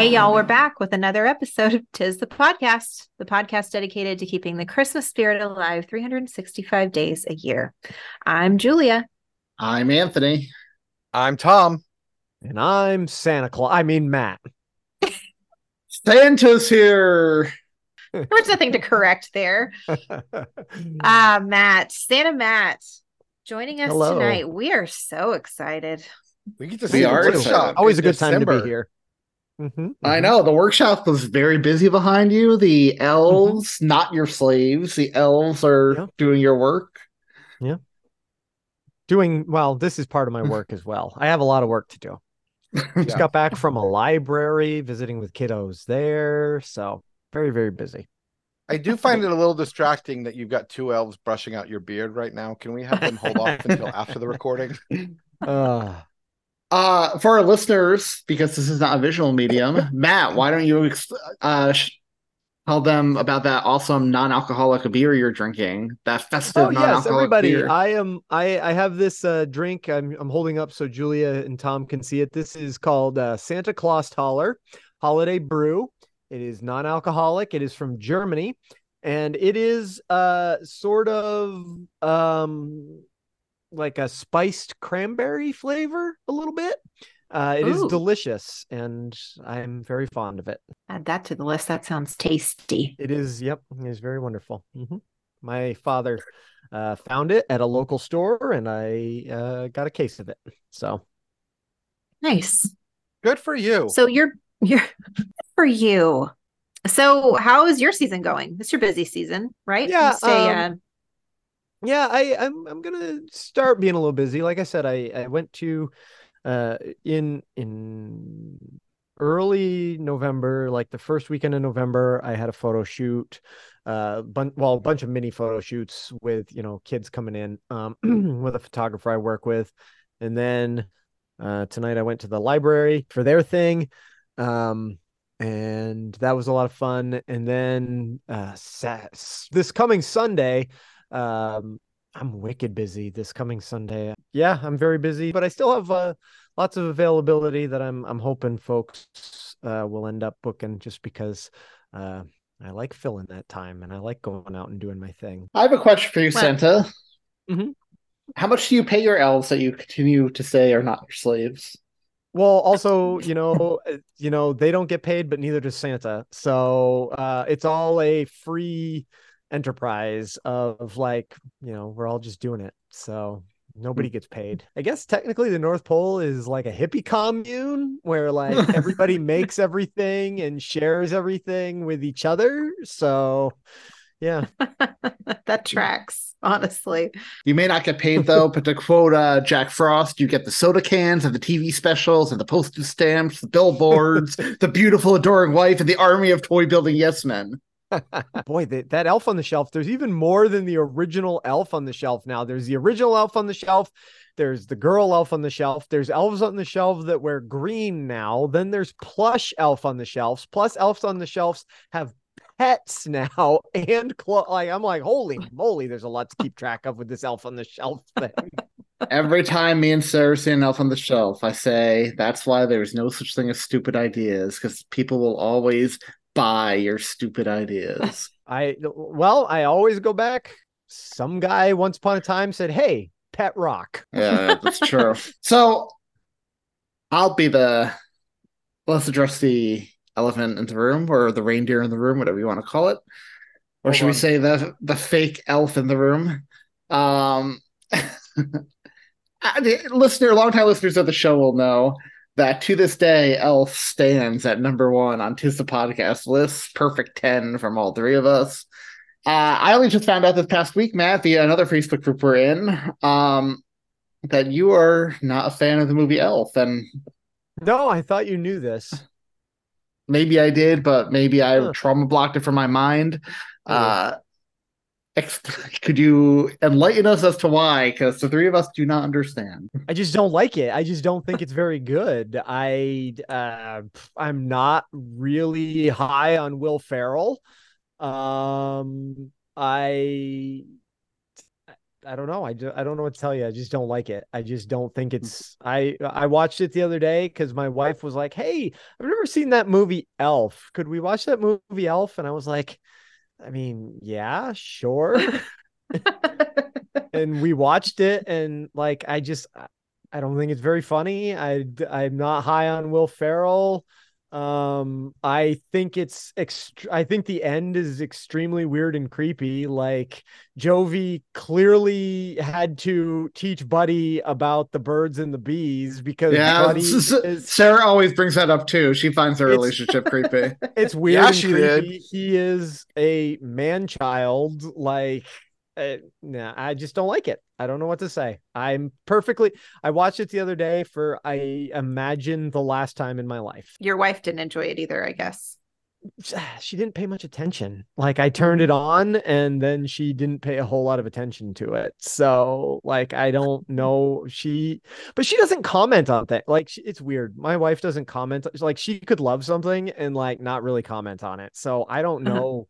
Hey, y'all, we're back with another episode of Tis the Podcast, the podcast dedicated to keeping the Christmas spirit alive 365 days a year. I'm Julia. I'm Anthony. I'm Thom. And I'm Santa Claus. I mean, Matt. Santa's here. There's nothing to correct there. Ah, uh, Matt, Santa Matt, joining us Hello. tonight. We are so excited. We get to We see the are. Always a in good time to be here. Mhm, I mhm. know the workshop was very busy behind you. The elves, not your slaves, the elves are Yeah. doing your work. Yeah. Doing well. This is part of my work as well. I have a lot of work to do. Just Yeah. got back from a library, visiting with kiddos there. So very, very busy. I do find it a little distracting that you've got two elves brushing out your beard right now. Can we have them hold off until after the recording? Uh, Uh, for our listeners, because this is not a visual medium, Matt, why don't you uh, tell them about that awesome non-alcoholic beer you're drinking? That festive oh yes, everybody. beer. I am. I I have this uh, drink. I'm I'm holding up so Julia and Thom can see it. This is called uh, Santa Claus Taller Holiday Brew. It is non-alcoholic. It is from Germany, and it is uh sort of um like a spiced cranberry flavor a little bit. Uh, it is Ooh. delicious, and I'm very fond of it. Add that to the list. That sounds tasty. It is, yep, it is very wonderful. hmm My father uh, found it at a local store, and I uh, got a case of it. So Nice. Good for you. So you're you're for you. So how is your season going? It's your busy season, right? You Yeah, Stay, um, yeah, I, I'm I'm gonna start being a little busy. Like I said, I I went to uh in in early November, like the first weekend in November, I had a photo shoot, uh, bun- well, a bunch of mini photo shoots with you know kids coming in, um, with a photographer I work with, and then uh, tonight I went to the library for their thing, um, and that was a lot of fun. And then uh, this coming Sunday, um, I'm wicked busy this coming Sunday. Yeah, I'm very busy, but I still have uh, lots of availability that I'm I'm hoping folks uh, will end up booking just because uh, I like filling that time and I like going out and doing my thing. I have a question for you, Well- Santa. Mhm. How much do you pay your elves that you continue to say are not your slaves? Well, also, you know, uh, you know, they don't get paid, but neither does Santa. So uh, it's all a free enterprise of like, you know, we're all just doing it. So nobody gets paid. I guess technically the North Pole is like a hippie commune where like everybody makes everything and shares everything with each other. So yeah. that tracks, honestly. You may not get paid though, but to quote uh, Jack Frost, you get the soda cans and the TV specials and the postage stamps, the billboards, the beautiful, adoring wife, and the army of toy building yes men. Boy, that, that elf on the shelf, there's even more than the original elf on the shelf now. There's the original elf on the shelf. There's the girl elf on the shelf. There's elves on the shelf that wear green now. Then there's plush elf on the shelves. Plus, elves on the shelves have pets now and clo- like I'm like, holy moly, there's a lot to keep track of with this elf on the shelf thing. Every time me and Sarah see an elf on the shelf, I say that's why there's no such thing as stupid ideas, because people will always buy your stupid ideas. I well, I always go back. Some guy once upon a time said, Hey, pet rock. yeah, that's true. So I'll be the let's address the elephant in the room or the reindeer in the room, whatever you want to call it. Or Hold should we say the the fake elf in the room? Um uh, the listener, longtime listeners of the show will know that to this day, Elf stands at number one on Tis the Podcast list. Perfect 10 from all three of us. Uh, I only just found out this past week, Matt, via another Facebook group we're in, um, that you are not a fan of the movie Elf. And No, I thought you knew this. maybe I did, but maybe I Huh. trauma blocked it from my mind. Uh, ex- could you enlighten us as to why? Because the three of us do not understand. I just don't like it. I just don't think it's very good. I uh I'm not really high on Will Ferrell. Um I I don't know. I, do, I don't know what to tell you. I just don't like it. I just don't think it's I I watched it the other day cuz my wife was like, "Hey, I've never seen that movie Elf. Could we watch that movie Elf?" And I was like, I mean, yeah, sure. and we watched it and like I just I- don't think it's very funny. I I'm not high on Will Ferrell. Um I think it's ext- I think the end is extremely weird and creepy. Like Jovie clearly had to teach Buddy about the birds and the bees because Yeah, Buddy is Sarah always brings that up too. She finds their relationship creepy. it's weird Yeah, she did. He is a man child. Like, uh, nah, I just don't like it. I don't know what to say. I'm perfectly. I watched it the other day for I imagine the last time in my life. Your wife didn't enjoy it either, I guess. She didn't pay much attention. Like I turned it on and then she didn't pay a whole lot of attention to it. So like I don't know she but she doesn't comment on that. Like she, it's weird. My wife doesn't comment like she could love something and like not really comment on it. So I don't Uh-huh. know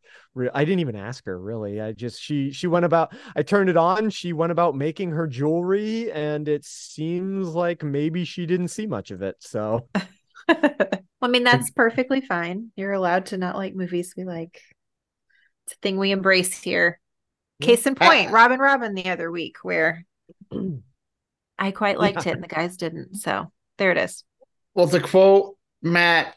I didn't even ask her really. I just she she went about I turned it on, she went about making her jewelry and it seems like maybe she didn't see much of it. So I mean, that's perfectly fine. You're allowed to not like movies we like. It's a thing we embrace here. Case in point, Robin Robin the other week, where I quite liked Yeah. it and the guys didn't. So there it is. Well, to quote Matt,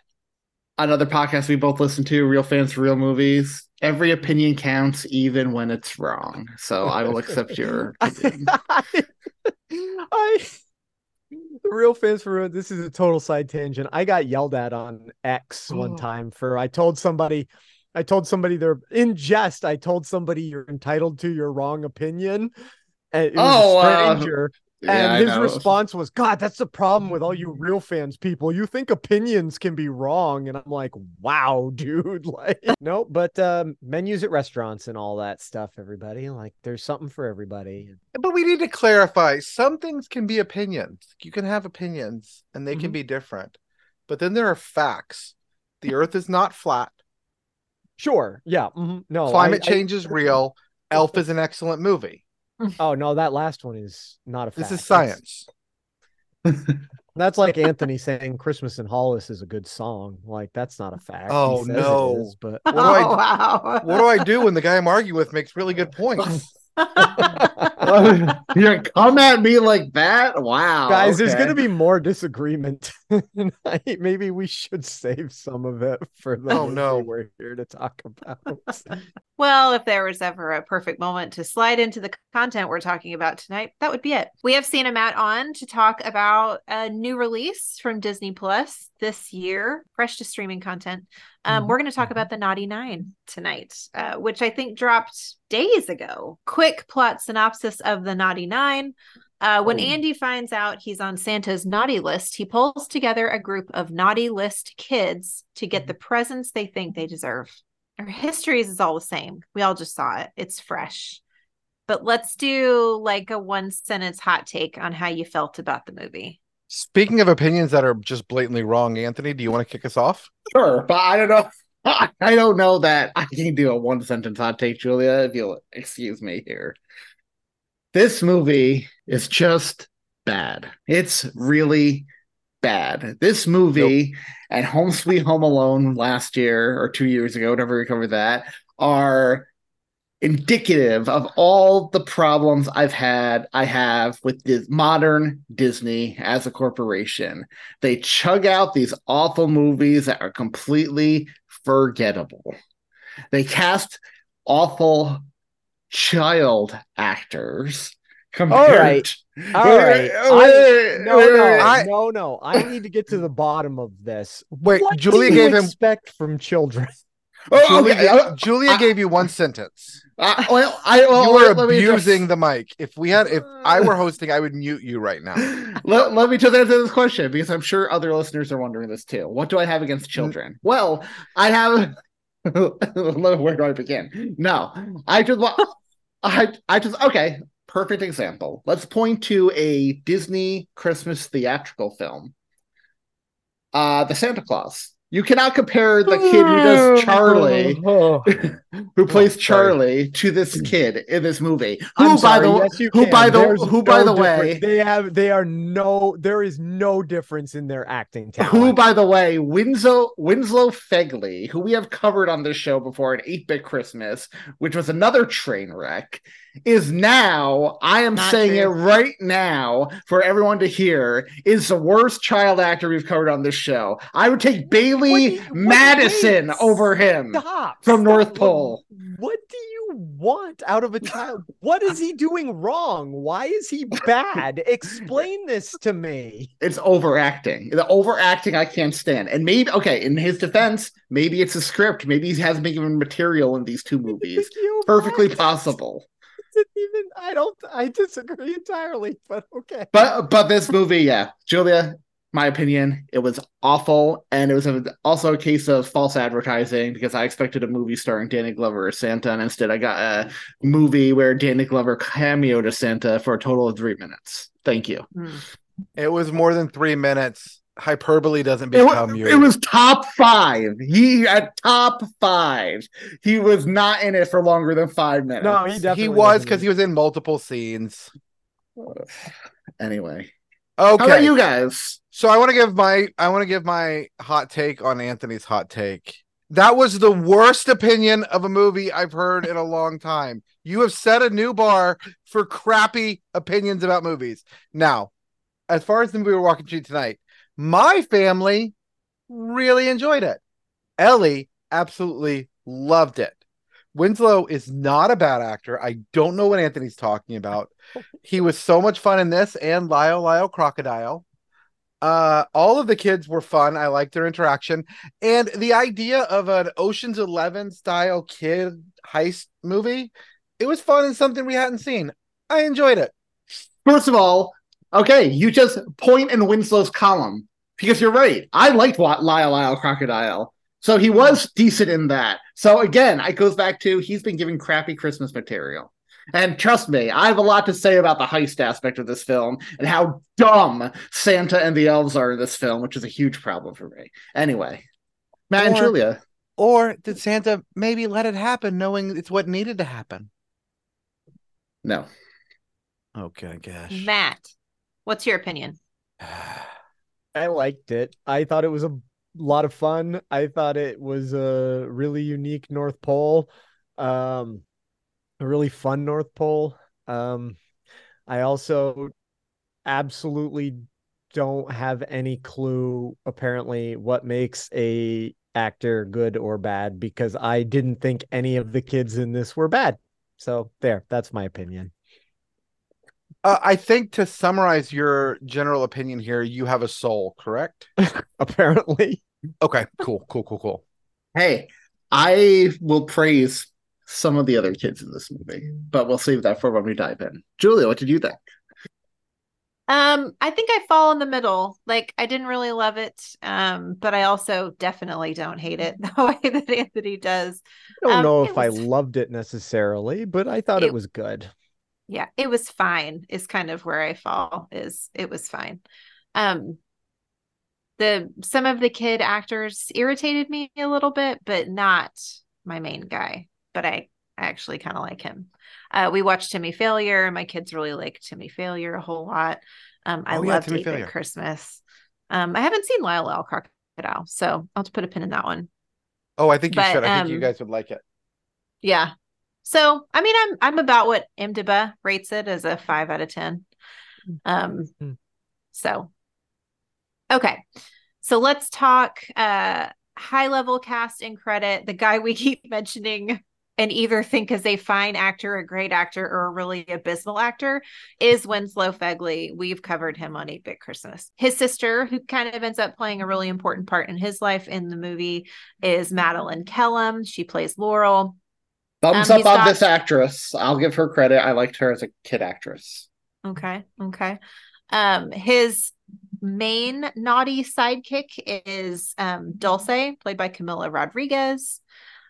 another podcast we both listen to, Real Fans for Real Movies, every opinion counts, even when it's wrong. So I will accept your opinion. I the real fans for real, this is a total side tangent. I got yelled at on X one Oh. time for I told somebody I told somebody they're in jest. I told somebody you're entitled to your wrong opinion. And it was Oh, a uh, stranger. Yeah, and his response was, God, that's the problem with all you real fans people. You think opinions can be wrong. And I'm like, wow, dude. Like, no, but um, menus at restaurants and all that stuff, everybody. Like, there's something for everybody. But we need to clarify some things can be opinions. You can have opinions and they can be different. But then there are facts. The earth is not flat. Sure. Yeah. mhm. No, Climate I- I- change is real. Elf is an excellent movie. Oh no, that last one is not a fact. This is science. That's, like Anthony saying "Christmas in Hollis" is a good song. Like that's not a fact. He Oh, says no. is, but What do oh, I Oh, wow. what do I do when the guy I'm arguing with makes really good points? You're come at me like that? Wow. guys, there's going to be more disagreement tonight. Maybe we should save some of it for the Oh, no. we're here to talk about. Well, if there was ever a perfect moment to slide into the content we're talking about tonight, that would be it. We have Santa Matt on to talk about a new release from Disney Plus this year, fresh to streaming content. Um, We're going to talk about the Naughty Nine tonight, uh, which I think dropped days ago. Quick plot synopsis of the Naughty Nine. Uh, when Oh. Andy finds out he's on Santa's naughty list, he pulls together a group of naughty list kids to get the presents they think they deserve. Our histories is all the same. We all just saw it. It's fresh. But let's do like a one sentence hot take on how you felt about the movie. Speaking of opinions that are just blatantly wrong, Anthony, do you want to kick us off? Sure, but I don't know. I don't know that I can do a one sentence hot take, Julia, if you'll excuse me here. This movie is just bad. It's really bad. This movie and Home Sweet Home Alone last year or two years ago, whatever we covered that, are indicative of all the problems I've had I have with this modern Disney as a corporation. They chug out these awful movies that are completely forgettable. They cast awful child actors compared right. All Wait, I- no, no. I- no, no. I need to get to the bottom of this. Wait, what Julia do you gave him- expect from children. Oh, Julia, okay. ga- uh, Julia I- gave you one sentence. well, I well, you were let, let just- abusing the mic. If we had, if I were hosting, I would mute you right now. let, let me just answer this question because I'm sure other listeners are wondering this too. What do I have against children? Well, I have. Where do I begin? No, I just want. I I just okay. Perfect example. Let's point to a Disney Christmas theatrical film. Uh, the Santa Claus. You cannot compare the kid who does Charlie, who oh, plays sorry. Charlie, to this mm. kid in this movie. Who, by the yes, who can. by the There's who by the difference. way they have they are no there is no difference in their acting talent. Who, by the way, Winslow Winslow Fegley, who we have covered on this show before, an 8-bit Christmas, which was another train wreck, is now, I am Not saying it right now for everyone to hear, is the worst child actor we've covered on this show. I would take Bailey What you- what- Madison over him Stop from stop. North What- What do you want out of a child? What is he doing wrong? Why is he bad? Explain this to me. It's overacting. The overacting I can't stand. And maybe okay, in his defense, maybe it's a script. Maybe he hasn't been given material in these two movies. Perfectly what? possible. Even I don't I disagree entirely, but okay. But but this movie, yeah, Julia, my opinion, it was awful, and it was a, also a case of false advertising because I expected a movie starring Danny Glover as Santa, and instead I got a movie where Danny Glover cameoed as Santa for a total of three minutes. Thank you. Hmm. It was more than three minutes. Hyperbole doesn't It, become you. it was top five. He at top five. He was not in it for longer than five minutes. No, he definitely he was because he was in multiple scenes. Anyway, Okay. how about you guys? So I want to give my I want to give my hot take on Anthony's hot take. That was the worst opinion of a movie I've heard in a long time. You have set a new bar for crappy opinions about movies. Now, as far as the movie we're walking tonight, my family really enjoyed it. Ellie absolutely loved it. Winslow is not a bad actor. I don't know what Anthony's talking about. He was so much fun in this and Lyle Lyle Crocodile. Uh, all of the kids were fun. I liked their interaction. And the idea of an Ocean's 11 style kid heist movie, it was fun and something we hadn't seen. I enjoyed it. First of all, okay, you just point in Winslow's column because you're right. I liked Lyle Lyle Crocodile. So he was decent in that. So again, it goes back to he's been given crappy Christmas material. And trust me, I have a lot to say about the heist aspect of this film and how dumb Santa and the elves are in this film, which is a huge problem for me. Anyway, Matt and Julia. Or did Santa maybe let it happen knowing it's what needed to happen? No. Okay, gosh. Matt, what's your opinion? I liked it. I thought it was a lot of fun. I thought it was a really unique North Pole. Um a really fun North Pole. Um I also absolutely don't have any clue apparently what makes a actor good or bad because I didn't think any of the kids in this were bad. So there, that's my opinion. Uh, I think to summarize your general opinion here, you have a soul, correct? Apparently. Okay, cool, cool, cool, cool. Hey, I will praise some of the other kids in this movie, but we'll save that for when we dive in. Julia, what did you think? Um, I think I fall in the middle. Like I didn't really love it, um, but I also definitely don't hate it the way that Anthony does. I don't Um, know it if I loved it necessarily, but I thought it, It- was good. Yeah, it was fine. Is kind of where I fall. Is it was fine. Um, the some of the kid actors irritated me a little bit, but not my main guy. But I, I actually kind of like him. Uh, we watched Timmy Failure, my kids really like Timmy Failure a whole lot. Um, I Oh, yeah, love Timmy Failure. Christmas. Um, I haven't seen Lyle Lyle Crocodile, so I'll to put a pin in that one. Oh, I think you But, should. I think you um, guys would like it. Yeah. So I mean, I'm I'm about what IMDb rates it as a five out of ten. Um. Mm. So. Okay, so let's talk uh high level cast and credit. The guy we keep mentioning and either think is a fine actor, a great actor, or a really abysmal actor is Winslow Fegley. We've covered him on 8 Bit Christmas. His sister, who kind of ends up playing a really important part in his life in the movie, is Madeline Kellum. She plays Laurel. Thumbs Um, up on got- this actress. I'll give her credit. I liked her as a kid actress. Okay. Okay. Um, his main naughty sidekick is um, Dulce, played by Camila Rodriguez.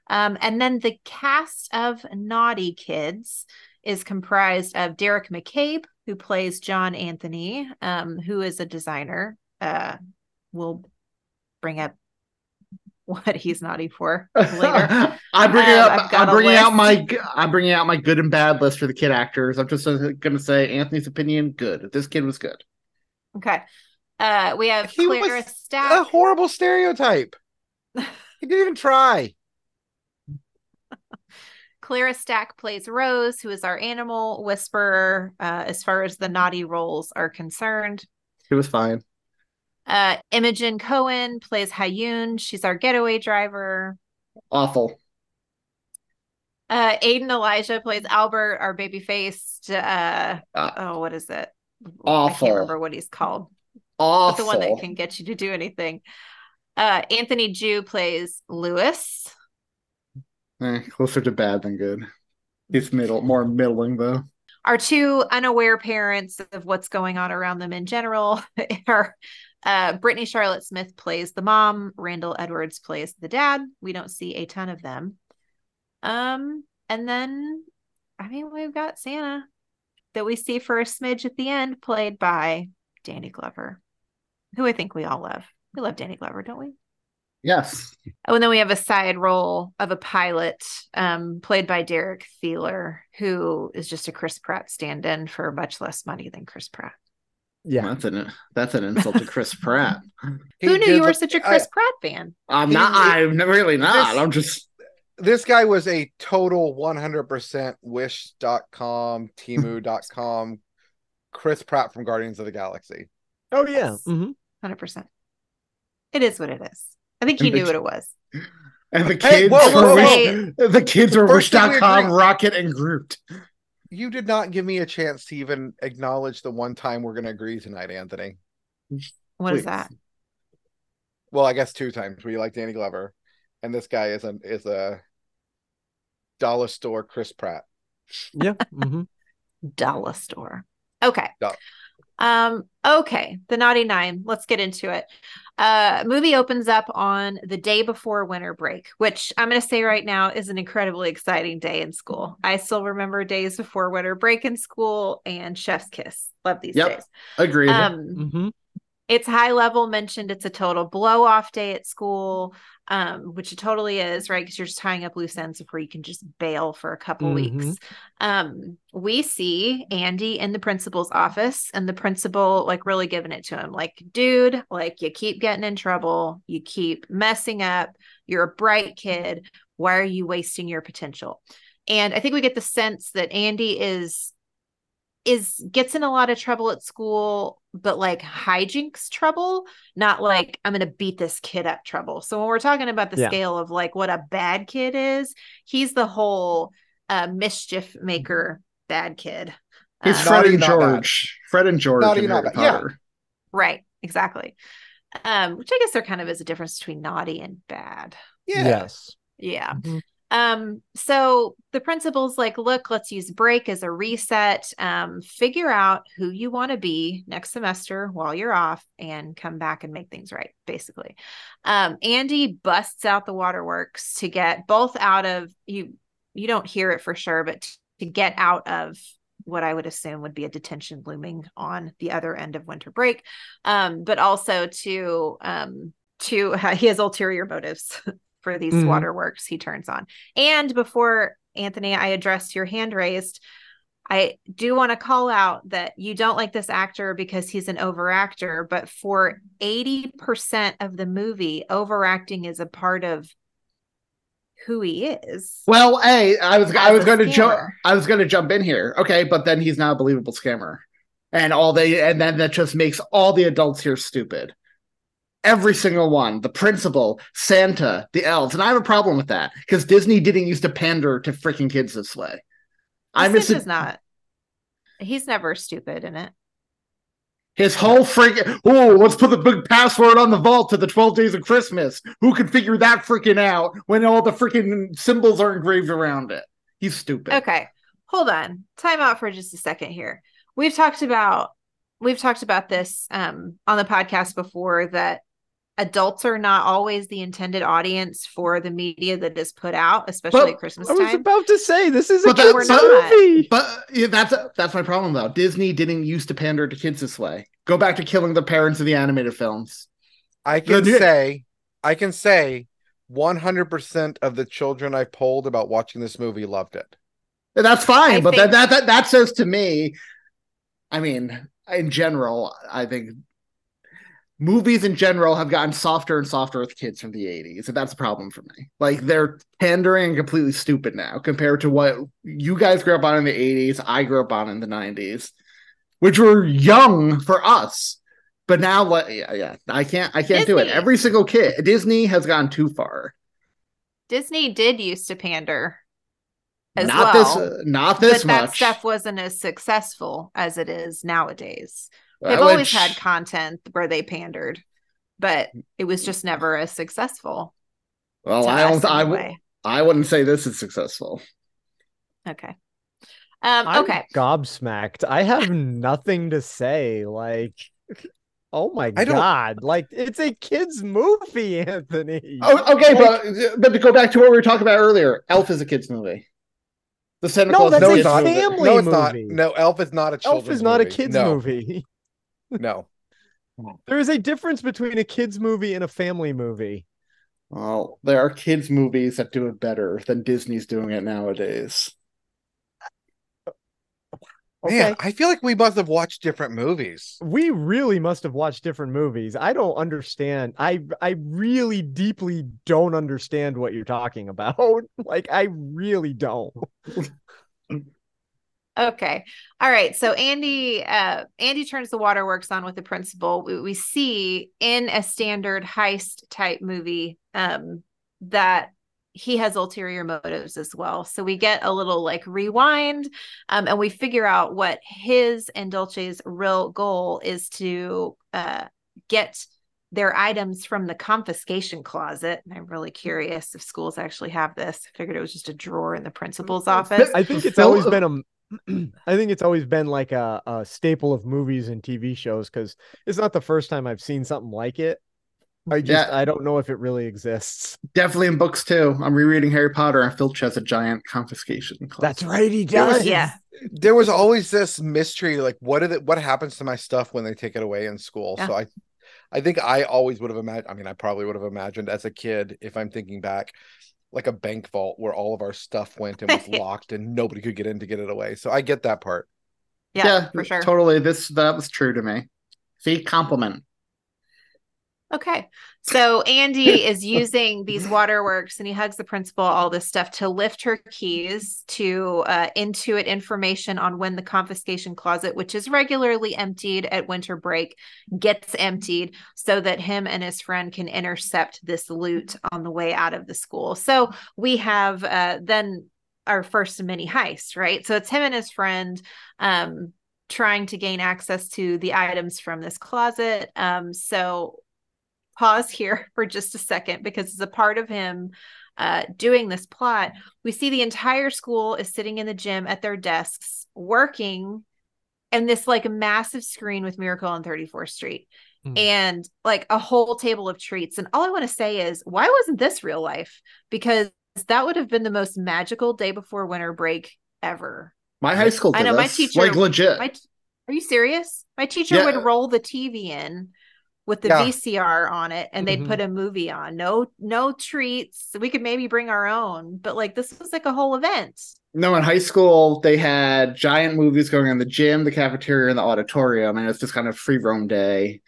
Um, and then the cast of Naughty Kids is comprised of Deric McCabe, who plays John Anthony, um, who is a designer. Uh, we'll bring up what he's naughty for later. I'm bringing Um, up. I'm bringing out my. I'm bringing out my good and bad list for the kid actors. I'm just going to say Anthony's opinion. Good. This kid was good. Okay. Uh, we have He Clara was Stack. A horrible stereotype. He didn't even try. Clara Stack plays Rose, who is our animal whisperer uh, as far as the naughty roles are concerned. It was fine. Uh, Imogen Cohen plays Hayun. She's our getaway driver. Awful. Uh, Aiden Elijah plays Albert, our baby faced. Uh, Uh, oh, what is it? Awful. I can't remember what he's called. But Awful. the one that can get you to do anything. Uh, Anthony Jew plays Lewis. Eh, closer to bad than good. It's middle, more middling though. our two unaware parents of what's going on around them in general are uh, Brittany Charlotte Smith plays the mom, Randall Edwards plays the dad. We don't see a ton of them. Um, and then I mean we've got Santa that we see for a smidge at the end, played by Danny Glover, who I think we all love. We love Danny Glover, don't we? Yes. Oh, and then we have a side role of a pilot, um, played by Derek Theler, who is just a Chris Pratt stand-in for much less money than Chris Pratt. Yeah. That's an that's an insult to Chris Pratt. He who knew you were look- such a Chris Pratt fan? I'm He- not. I'm really not. This- I'm just. this guy was a total 100% wish.com temu.com chris pratt from guardians of the galaxy Oh yeah. Yes. hmm Hundred percent. It is what it is. I think he knew the- what it was. And the Hey, kids whoa, were whoa, wish, the kids were First thing we wish.com, Rocket, and Groot. you did not give me a chance to even acknowledge the one time we're going to agree tonight anthony What is Please. that? well i guess two times We like danny glover and this guy is a is a dollar store chris pratt Yeah. Mm-hmm. Dollar store. Okay. Dollar. Um, okay. The Naughty Nine. Let's get into it. Uh movie opens up on the day before winter break, which I'm gonna say right now is an incredibly exciting day in school. I still remember days before winter break in school and Chef's Kiss. Love these Yep. days. Agreed. Um hmm it's high level mentioned it's a total blow off day at school um which it totally is right? Because you're just tying up loose ends before you can just bail for a couple weeks. Mhm. um we see andy in the principal's office and the principal like really giving it to him like dude like you keep getting in trouble you keep messing up you're a bright kid why are you wasting your potential? And i think we get the sense that andy is is gets in a lot of trouble at school, but like hijinks trouble, not like I'm gonna beat this kid up trouble. So when we're talking about the Yeah. scale of like what a bad kid is, he's the whole uh mischief maker bad kid. He's Um, Fred and. George. Fred and George Naughty, in Harry bad. Yeah. Potter. right, exactly. Um, which I guess there kind of is a difference between naughty and bad. yeah Yes. Yeah. Mhm. Um, so the principal's like, look, let's use break as a reset. Um, figure out who you want to be next semester while you're off and come back and make things right, basically. Um, Andy busts out the waterworks to get both out of you, you don't hear it for sure, but to get out of what I would assume would be a detention looming on the other end of winter break. Um, but also to um to he has ulterior motives for these Mhm. waterworks he turns on. And before Anthony, I addressed your hand raised. I do want to call out that you don't like this actor because he's an overactor, but for 80% of the movie, overacting is a part of who he is. Well, hey, I was I was going to jump. I was going to jump in here. Okay, but then he's not a believable scammer, and all they and then that just makes all the adults here stupid. Every single one. The principal, Santa, the elves. And I have a problem with that because Disney didn't used to pander to freaking kids this way. I miss it. not. He's never stupid in it. His whole freaking oh, let's put the big password on the vault to the 12 days of Christmas. Who can figure that freaking out when all the freaking symbols are engraved around it? He's stupid. Okay, hold on. Time out for just a second here. We've talked about we've talked about this um, on the podcast before that adults are not always the intended audience for the media that is put out, especially But at Christmas time. I was about to say this is a kid's we're not. movie. But yeah, that's that's my problem though. Disney didn't used to pander to kids this way. Go back to killing the parents of the animated films. I can The- say, I can say, one hundred percent of the children I've polled about watching this movie loved it. That's fine, I but think- that, that that that says to me, I mean, in general, I think movies in general have gotten softer and softer with kids from the 80s, and that's a problem for me. Like they're pandering and completely stupid now compared to what you guys grew up on in the 80s, I grew up on in the 90s, which were young for us. But now what yeah, yeah, I can't I can't do it. Every single kid Disney has gone too far. Disney did used to pander as not well, this not this but that much. stuff wasn't as successful as it is nowadays. They've always which- had content where they pandered, but it was just never as successful. Well, I don't. I, w- anyway. I wouldn't say this is successful. Okay. Um, I'm okay. gobsmacked. I have nothing to say. Like, oh my I don't- god! Like, it's a kids' movie, Anthony. Oh, okay, Like, but but to go back to what we were talking about earlier, Elf is a kids movie. The Santa No, Claus that's is a kids movie. family no, it's not. No, Elf is not a Elf is not a kids' No, movie. No. There is a difference between a kids' movie and a family movie. Well, there are kids movies that do it better than Disney's doing it nowadays. Man, I feel like we must have watched different movies. we really must have watched different movies. I don't understand. I I really deeply don't understand what you're talking about. Like I really don't. Okay. All right. So Andy, uh, Andy turns the waterworks on with the principal. We, we see in a standard heist type movie um, that he has ulterior motives as well. So we get a little like rewind, um, and we figure out what his and Dolce's real goal is to uh, get their items from the confiscation closet. And I'm really curious if schools actually have this. I figured it was just a drawer in the principal's office. I think it's always been a I think it's always been like a, a staple of movies and TV shows because it's not the first time I've seen something like it. I just Yeah. I don't know if it really exists. Definitely in books too. I'm rereading Harry Potter, and Filch has a giant confiscation. Closet. That's right, he There was- does. Yeah. There was always this mystery, like what did it, what happens to my stuff when they take it away in school? Yeah. So I, I think I always would have imagined. I mean, I probably would have imagined as a kid, if I'm thinking back, like a bank vault where all of our stuff went and was locked and nobody could get in to get it away. So I get that part. Yeah, for sure. Totally. This that was true to me. See, compliment. Okay. So Andy is using these waterworks and he hugs the principal, all this stuff to lift her keys to uh, intuit information on when the confiscation closet, which is regularly emptied at winter break, gets emptied so that him and his friend can intercept this loot on the way out of the school. So we have uh, then our first mini heist, right? So it's him and his friend. Um, trying to gain access to the items from this closet. Um, so pause here for just a second because as a part of him uh, doing this plot, we see the entire school is sitting in the gym at their desks working and this like massive screen with Miracle on 34th Street Hmm. and like a whole table of treats. And all I want to say is, why wasn't this real life? Because that would have been the most magical day before winter break ever. My high school did I know my teacher like legit. My, are you serious? My teacher Yeah. would roll the TV in with the Yeah. VCR on it and they'd Mhm. put a movie on. No no treats. We could maybe bring our own, but like this was like a whole event. No, in high school they had giant movies going on in the gym, the cafeteria, and the auditorium, and it's just kind of free roam day.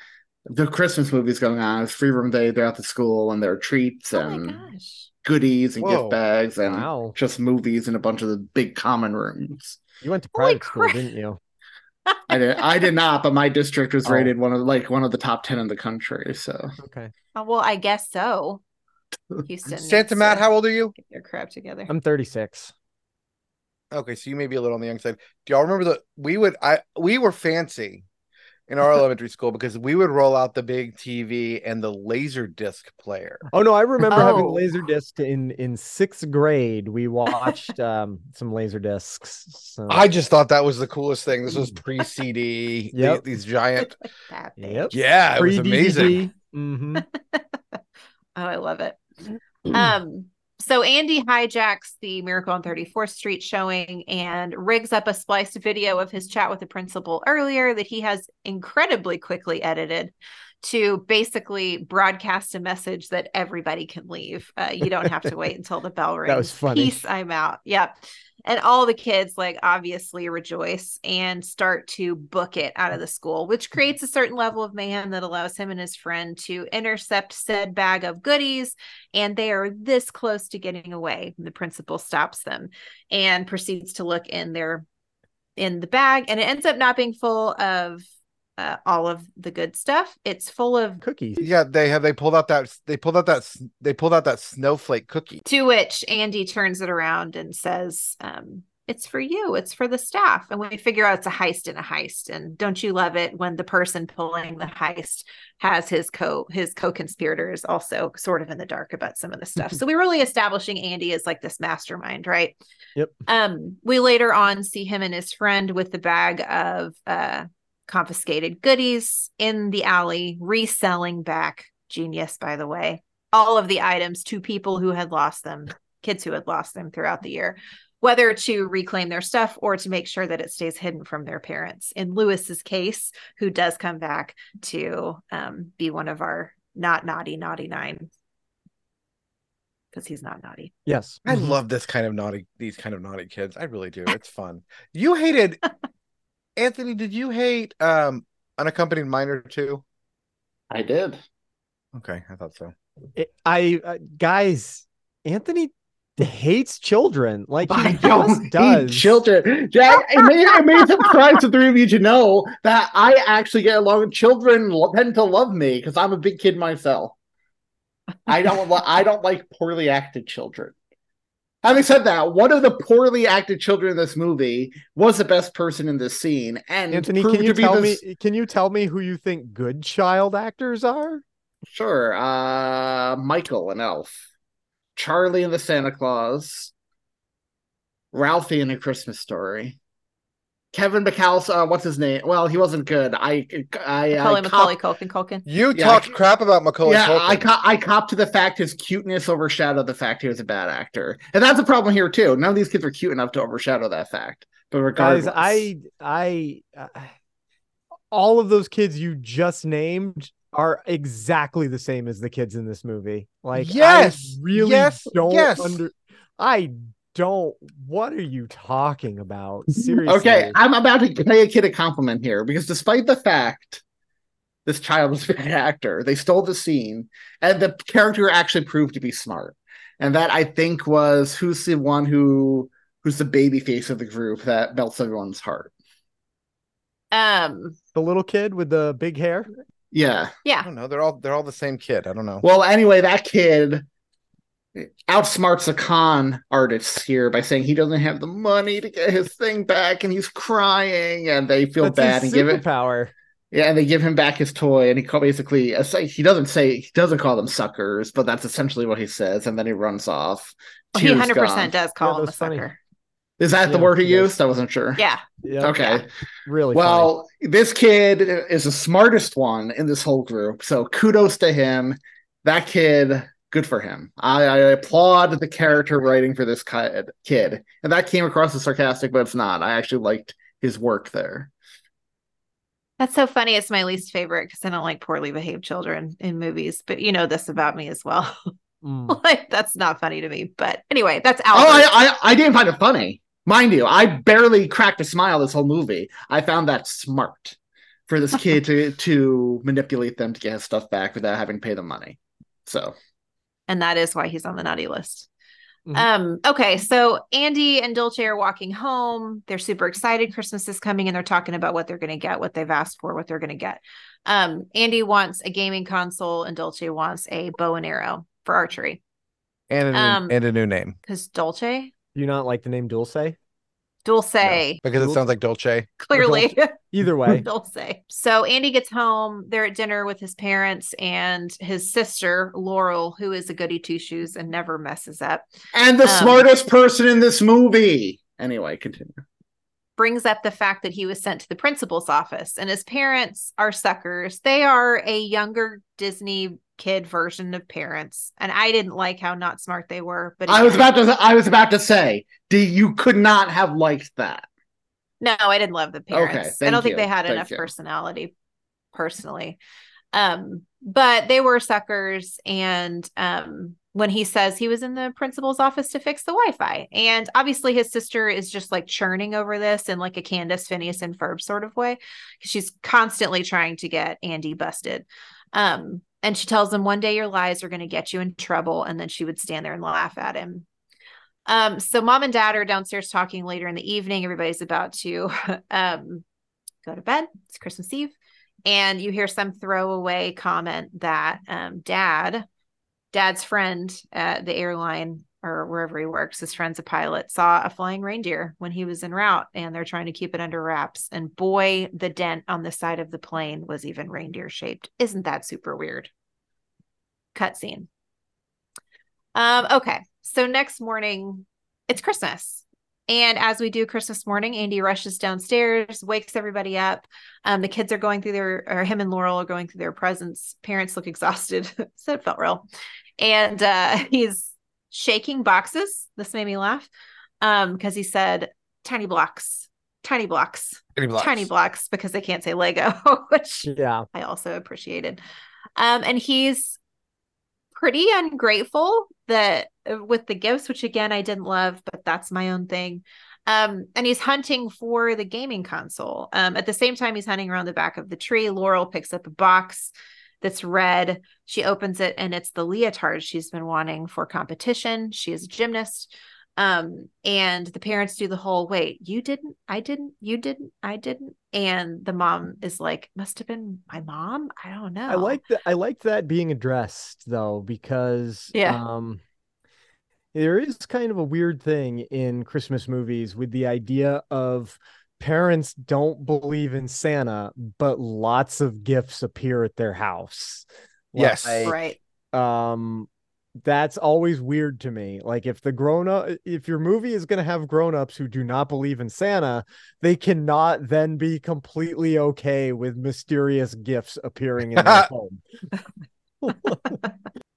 The Christmas movies going on. It's free roam day throughout the school, and there are treats Oh and goodies and Whoa. gift bags and Wow. just movies in a bunch of the big common rooms. You went to Holy private school, crap. didn't you? I did. I did not, but my district was Oh. rated one of like one of the top ten in the country. So Okay. Oh, well, I guess so. Houston. Santa Matt, uh, how old are you? Get their crap together. I'm 36. Okay, so you may be a little on the young side. Do y'all remember the we would I we were fancy in our elementary school because we would roll out the big TV and the laser disc player. Oh no, I remember having Oh. laser disc in in sixth grade. We watched um some laser discs. So. I just thought that was the coolest thing. This was pre CD. Yep. these giant. That yep. Yeah, it was amazing. hmm Oh, I love it. um, so Andy hijacks the Miracle on 34th Street showing and rigs up a spliced video of his chat with the principal earlier that he has incredibly quickly edited to basically broadcast a message that everybody can leave. Uh, you don't have to wait until the bell rings. was funny. Peace, I'm out. Yep. And all the kids like obviously rejoice and start to book it out of the school, which creates a certain level of mayhem that allows him and his friend to intercept said bag of goodies. And they are this close to getting away. The principal stops them and proceeds to look in their in the bag, and it ends up not being full of uh, all of the good stuff. It's full of Cookies. Yeah, they have they pulled out that they pulled out that they pulled out that snowflake cookie. To which Andy turns it around and says, um, It's for you, it's for the staff. And we figure out it's a heist in a heist. And don't you love it when the person pulling the heist has his co his co-conspirators also sort of in the dark about some of the stuff. so we're really establishing Andy as like this mastermind, right? Yep. Um, we later on see him and his friend with the bag of uh confiscated goodies in the alley, reselling back. Genius, by the way. All of the items to people who had lost them, kids who had lost them throughout the year, whether to reclaim their stuff or to make sure that it stays hidden from their parents. In Lewis's case, who does come back to um, be one of our not naughty, naughty nine, because he's not naughty. Yes. I Mhm. love this kind of naughty these kind of naughty kids. I really do. It's fun. You hated Anthony, did you hate um unaccompanied minor too? I did. Okay, I thought so. It- I uh, guys, Anthony hates children. Like he I just don't hate does. children. Jack, it may, it may surprise the three of you to know that I actually get along with children. Tend to love me because I'm a big kid myself. I don't. li- I don't like poorly acted children. Having said that, one of the poorly acted children in this movie was the best person in this scene, and Anthony, can you tell this- me? Can you tell me who you think good child actors are? Sure. Uh, Michael and Elf, Charlie and the Santa Claus, Ralphie in A Christmas Story, Kevin McAllister. Uh, what's his name? Well, he wasn't good. I, I, Macaulay, I Macaulay, cop- Culkin, Culkin. You Yeah, talked I- crap about Macaulay yeah, Culkin. I cop, I cop to the fact his cuteness overshadowed the fact he was a bad actor, and that's a problem here too. None of these kids are cute enough to overshadow that fact. But regardless, Guys, I, I, uh, all of those kids you just named are exactly the same as the kids in this movie. Like, Yes, I really yes, don't yes. under. I don't. What are you talking about? Seriously. Okay, I'm about to pay a kid a compliment here because despite the fact this child was a bad actor, they stole the scene, and the character actually proved to be smart. And that I think was who's the one who who's the baby face of the group that melts everyone's heart. Um, the little kid with the big hair. Yeah. Yeah. I don't know. They're all they're all the same kid. I don't know. Well, anyway, that kid outsmarts the con artists here by saying he doesn't have the money to get his thing back, and he's crying, and they feel That's bad and give it. power. Yeah, and they give him back his toy, and he call, basically uh, he doesn't say he doesn't call them suckers, but that's essentially what he says, and then he runs off. Oh, he 100% does call Yeah, him a funny. sucker. Is that the word he he does. used? I wasn't sure. Yeah. Yeah. Okay. Yeah. Really. funny. Well, this kid is the smartest one in this whole group, so kudos to him. That kid, good for him. I, I applaud the character writing for this kid, and that came across as sarcastic, but it's not. I actually liked his work there. That's so funny. It's my least favorite because I don't like poorly behaved children in movies, but you know this about me as well. Mm. like that's not funny to me. But anyway, that's out. Oh, I, I I didn't find it funny, mind you. I barely cracked a smile this whole movie. I found that smart for this kid to to manipulate them to get his stuff back without having to pay them money. So and that is why he's on the naughty list. Mhm. Um, okay, so Andy and Dolce are walking home. They're super excited. Christmas is coming and they're talking about what they're gonna get, what they've asked for, what they're gonna get. Um, Andy wants a gaming console and Dolce wants a bow and arrow for archery. And a new, Um, and a new name Because Dolce, Do you not like the name Dulce? Dulce, because it sounds like Dolce. clearly. Either way, Dulce. So Andy gets home. They're at dinner with his parents and his sister, Laurel, who is a goody two shoes and never messes up. And the Um, smartest person in this movie. Anyway, continue. brings up the fact that he was sent to the principal's office and his parents are suckers. They are a younger Disney kid version of parents. And I didn't like how not smart they were, but I was about to. I was about to say, do you could not have liked that? No, I didn't love the parents. I thank don't think they had thank enough you. personality personally. Um, but they were suckers and um when he says he was in the principal's office to fix the Wi-Fi. And obviously his sister is just like churning over this in like a Candace, Phineas, and Ferb sort of way. Because she's constantly trying to get Andy busted. Um, and she tells him one day your lies are gonna get you in trouble, and then she would stand there and laugh at him. Um, so mom and dad are downstairs talking later in the evening. Everybody's about to um go to bed. It's Christmas Eve. And you hear some throwaway comment that um dad, dad's friend at the airline or wherever he works, his friend's a pilot, saw a flying reindeer when he was en route and they're trying to keep it under wraps. And boy, the dent on the side of the plane was even reindeer shaped. Isn't that super weird? Cutscene. Um, okay. So next morning, it's Christmas. And as we do Christmas morning, Andy rushes downstairs, wakes everybody up. Um, the kids are going through their, or him and Laurel are going through their presents. Parents look exhausted, so it felt real. And uh, he's shaking boxes. This made me laugh um, because he said tiny blocks, tiny blocks, Tiny blocks. tiny blocks, because they can't say Lego, which yeah. I also appreciated. Um, and he's pretty ungrateful that uh, with the gifts, which again I didn't love, but that's my own thing. Um, and he's hunting for the gaming console. Um, at the same time, he's hunting around the back of the tree. Laurel picks up a box that's red. She opens it, and it's the leotard she's been wanting for competition. She is a gymnast. Um, and the parents do the whole wait, you didn't, I didn't, you didn't, I didn't. And the mom is like, must have been my mom. I don't know. I like that. I liked that being addressed though, because Yeah. um, there is kind of a weird thing in Christmas movies with the idea of parents don't believe in Santa, but lots of gifts appear at their house. Yes. Like, right. um that's always weird to me like if the grown up if your movie is going to have grown-ups who do not believe in santa they cannot then be completely okay with mysterious gifts appearing in their home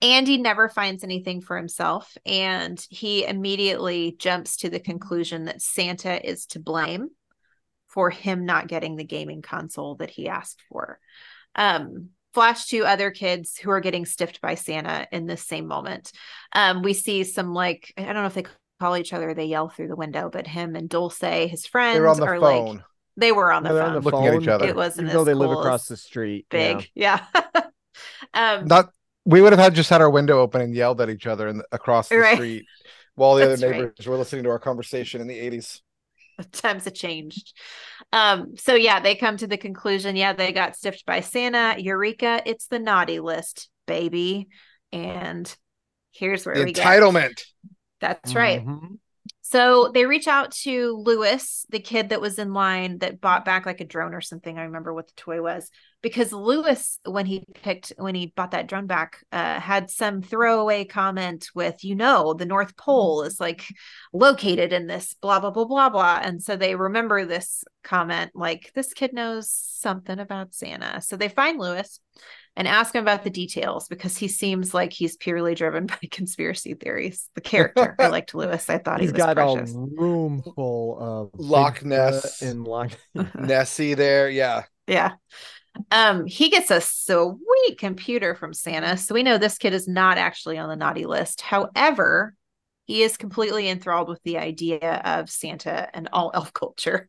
Andy never finds anything for himself, and he immediately jumps to the conclusion that Santa is to blame for him not getting the gaming console that he asked for. Um, flash to other kids who are getting stiffed by Santa in this same moment. Um, we see some like I don't know if they call each other, they yell through the window, but him and Dulce, his friends, on the are phone. like they were on the No, they're phone. on the Looking at each other. It wasn't even though as they live across the street big, yeah. um, Not we would have had just had our window open and yelled at each other in, across the Right. street while the other That's right. neighbors were listening to our conversation in the 80s. times have changed. Um, so yeah, they come to the conclusion, yeah, they got stiffed by Santa. Eureka, it's the naughty list, baby. And here's where The we get entitlement. that's right. Mhm. So they reach out to Lewis, the kid that was in line that bought back like a drone or something. I remember what the toy was because Lewis, when he picked, when he bought that drone back, uh, had some throwaway comment with, you know, the North Pole is like located in this blah, blah, blah, blah, blah. And so they remember this comment like, this kid knows something about Santa. So they find Lewis and ask him about the details because he seems like he's purely driven by conspiracy theories. The character, I liked Lewis. I thought He's he was got precious. a room full of Loch Ness. and Loch. Nessie there. Yeah. Yeah. Um, he gets a sweet computer from Santa, so we know this kid is not actually on the naughty list. However, He is completely enthralled with the idea of Santa and all elf culture.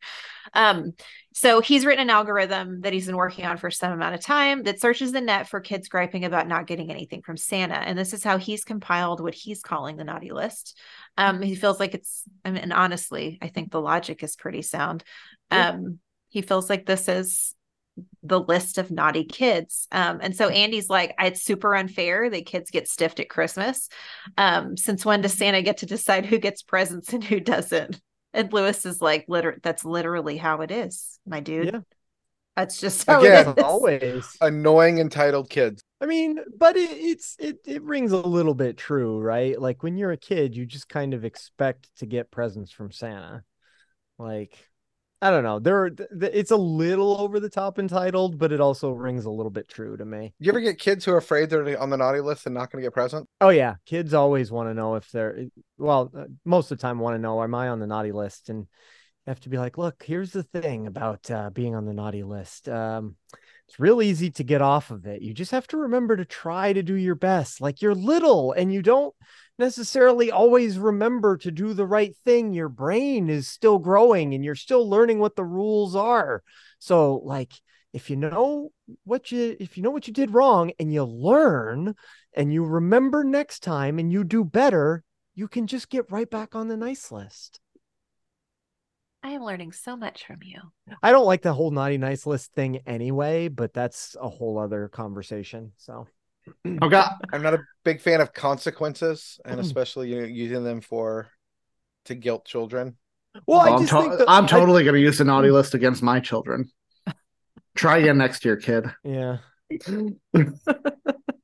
Um, so he's written an algorithm that he's been working on for some amount of time that searches the net for kids griping about not getting anything from Santa. And this is how he's compiled what he's calling the naughty list. Um, he feels like it's, I mean, and honestly, I think the logic is pretty sound. Um, he feels like this is the list of naughty kids. Um, and so Andy's like, it's super unfair that kids get stiffed at Christmas. Um, since when does Santa get to decide who gets presents and who doesn't? And Lewis is like, liter- that's literally how it is, my dude. Yeah. That's just how Again, it is. Always. Annoying entitled kids. I mean, but it, it's it it rings a little bit true, right? Like when you're a kid, you just kind of expect to get presents from Santa. Like I don't know. There, th- th- it's a little over the top entitled, but it also rings a little bit true to me. You ever get kids who are afraid they're on the naughty list and not going to get present? Oh yeah, kids always want to know if they're well, uh, most of the time want to know am I on the naughty list, and have to be like, look, here's the thing about uh, being on the naughty list. Um, it's real easy to get off of it. You just have to remember to try to do your best. Like you're little and you don't necessarily always remember to do the right thing. Your brain is still growing and you're still learning what the rules are. So like if you know what you if you know what you did wrong and you learn and you remember next time and you do better, you can just get right back on the nice list. I am learning so much from you. I don't like the whole naughty nice list thing anyway, but that's a whole other conversation. So oh, Okay. I'm not a big fan of consequences, and mm. especially you know, using them for to guilt children. Well, I I'm, just to- think that- I'm I- totally going to use the naughty list against my children. Try again next year, kid. Yeah.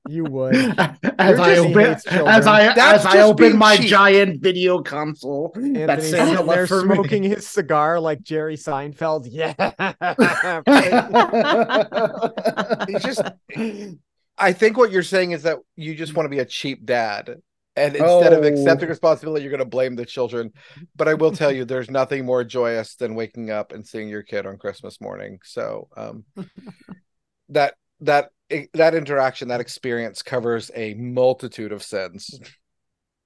you would. As I Disney open, as I That's as I open my cheap. giant video console that Anthony's Santa sitting there left me. smoking his cigar like Jerry Seinfeld. Yeah. You just, I think what you're saying is that you just want to be a cheap dad, and instead of Oh. accepting responsibility, you're going to blame the children. But I will tell you, there's nothing more joyous than waking up and seeing your kid on Christmas morning. So, um, that that that interaction, that experience covers a multitude of sins.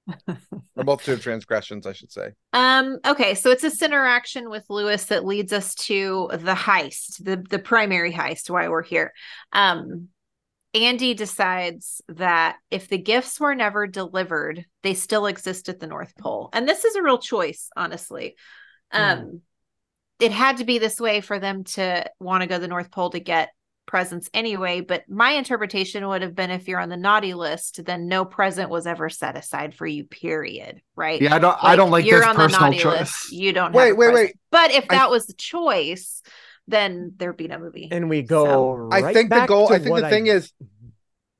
or multitude of transgressions, I should say. Um, okay, so it's this interaction with Lewis that leads us to the heist, the the primary heist, why we're here. Um, Andy decides that if the gifts were never delivered, they still exist at the North Pole. And this is a real choice, honestly. Um, it had to be this way for them to want to go to the North Pole to get presents anyway. But my interpretation would have been if you're on the naughty list, then no present was ever set aside for you, period. Right. Yeah, I don't. I don't like you're this on the personal naughty choice. list. You don't Wait, have a wait, present. wait. But if I- that was the choice, then there'd be no movie. and we go So- right I think the goal. I think the thing is,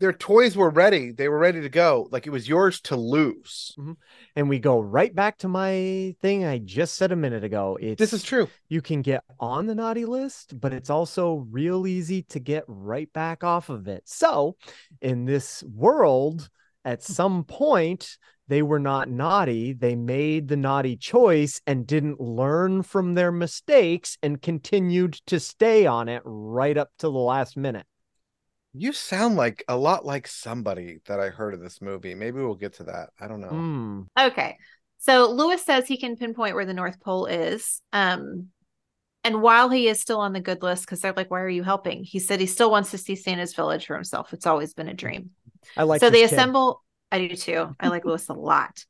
their toys were ready. They were ready to go. Like it was yours to lose. Mm-hmm. and we go right back to my thing I just said a minute ago. It's This is true. you can get on the naughty list, but it's also real easy to get right back off of it. So, in this world, at hmm. some point, they were not naughty. They made the naughty choice and didn't learn from their mistakes and continued to stay on it right up to the last minute. You sound like a lot like somebody that I heard of this movie. Maybe we'll get to that. I don't know. Hmm. Okay. So Lewis says he can pinpoint where the North Pole is. Um, and while he is still on the good list, because they're like, why are you helping? He said he still wants to see Santa's village for himself. It's always been a dream. I like so they kid. assemble, I do too. I like Lewis a lot.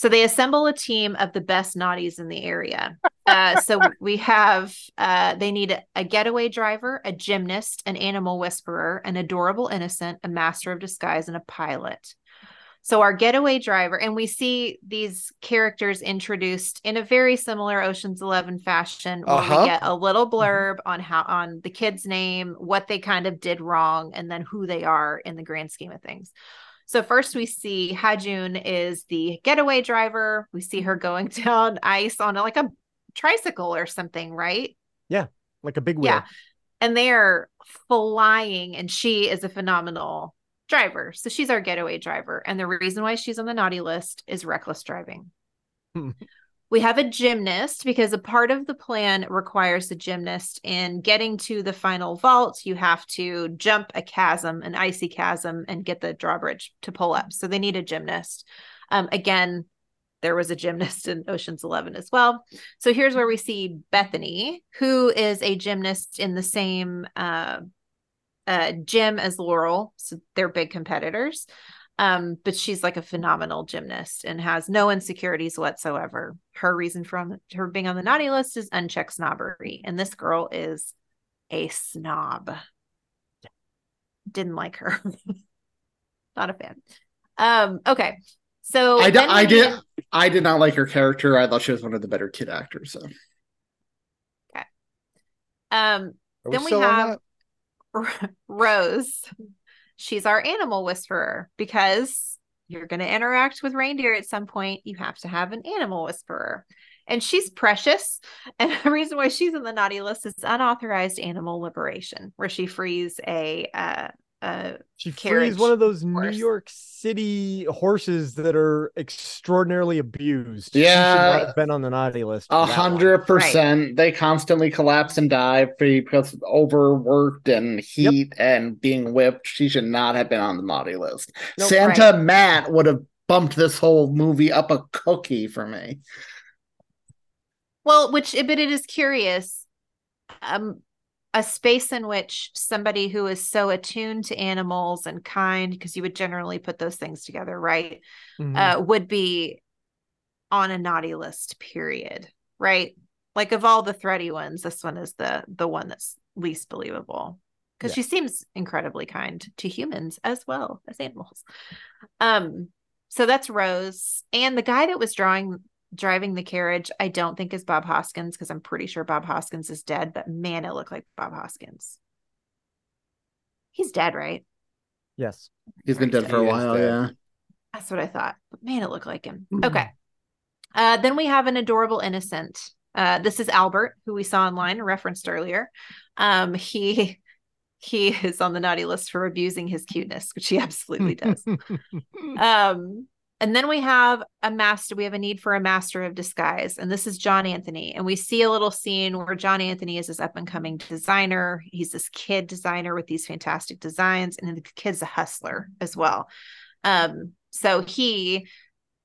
So they assemble a team of the best naughties in the area. Uh, so we have, uh, they need a, getaway driver, a gymnast, an animal whisperer, an adorable innocent, a master of disguise, and a pilot. So our getaway driver, and we see these characters introduced in a very similar Ocean's Eleven fashion, where Uh-huh. we get a little blurb on how on the kid's name, what they kind of did wrong, and then who they are in the grand scheme of things. So first we see Hajun is the getaway driver. We see her going down ice on like a tricycle or something, right? Yeah, like a big wheel. Yeah. And they're flying, and she is a phenomenal driver. So she's our getaway driver. And the reason why she's on the naughty list is reckless driving. Hmm. We have a gymnast because a part of the plan requires the gymnast in getting to the final vault. You have to jump a chasm, an icy chasm, and get the drawbridge to pull up. So they need a gymnast. Um, again, there was a gymnast in Ocean's 11 as well. So here's where we see Bethany, who is a gymnast in the same uh, uh, gym as Laurel. So they're big competitors. Um, but she's like a phenomenal gymnast and has no insecurities whatsoever. Her reason for her being on the naughty list is unchecked snobbery. And this girl is a snob. Didn't like her. Not a fan. Um, okay. So I, d- then I did I did not like her character. I thought she was one of the better kid actors. So Um, Are then we still on have Rose. She's our animal whisperer because you're going to interact with reindeer at some point. You have to have an animal whisperer. And she's precious. And the reason why she's in the naughty list is unauthorized animal liberation, where she frees a uh, uh, She carriage frees one of those New. York City horses that are extraordinarily abused. She should Yeah. not have been on the naughty list. a hundred percent, they constantly collapse and die because overworked and heat and being whipped. She should not have been on the naughty list. Nope. Santa Matt would have bumped this whole movie up a cookie for me. Well, which but it is curious. Um a space in which somebody who is so attuned to animals and kind, because you would generally put those things together, right? Mhm. Uh would be on a naughty list, period. Right? Like of all the thready ones, this one is the the one that's least believable. Because Yeah. she seems incredibly kind to humans as well as animals. Um, so that's Rose. And the guy that was drawing driving the carriage, I don't think is Bob Hoskins because I'm pretty sure Bob Hoskins is dead, but man, it looked like Bob Hoskins. He's dead, right? yes. He's been dead for a while, yeah. That's what I thought. But man, it looked like him. Okay. Uh, then we have an adorable innocent. Uh, this is Albert, who we saw online referenced earlier. Um, he he is on the naughty list for abusing his cuteness, which he absolutely does. um, and then we have a master. We have a need for a master of disguise, and this is John Anthony. And we see a little scene where John Anthony is this up and coming designer. He's this kid designer with these fantastic designs, and the kid's a hustler as well. Um, so he,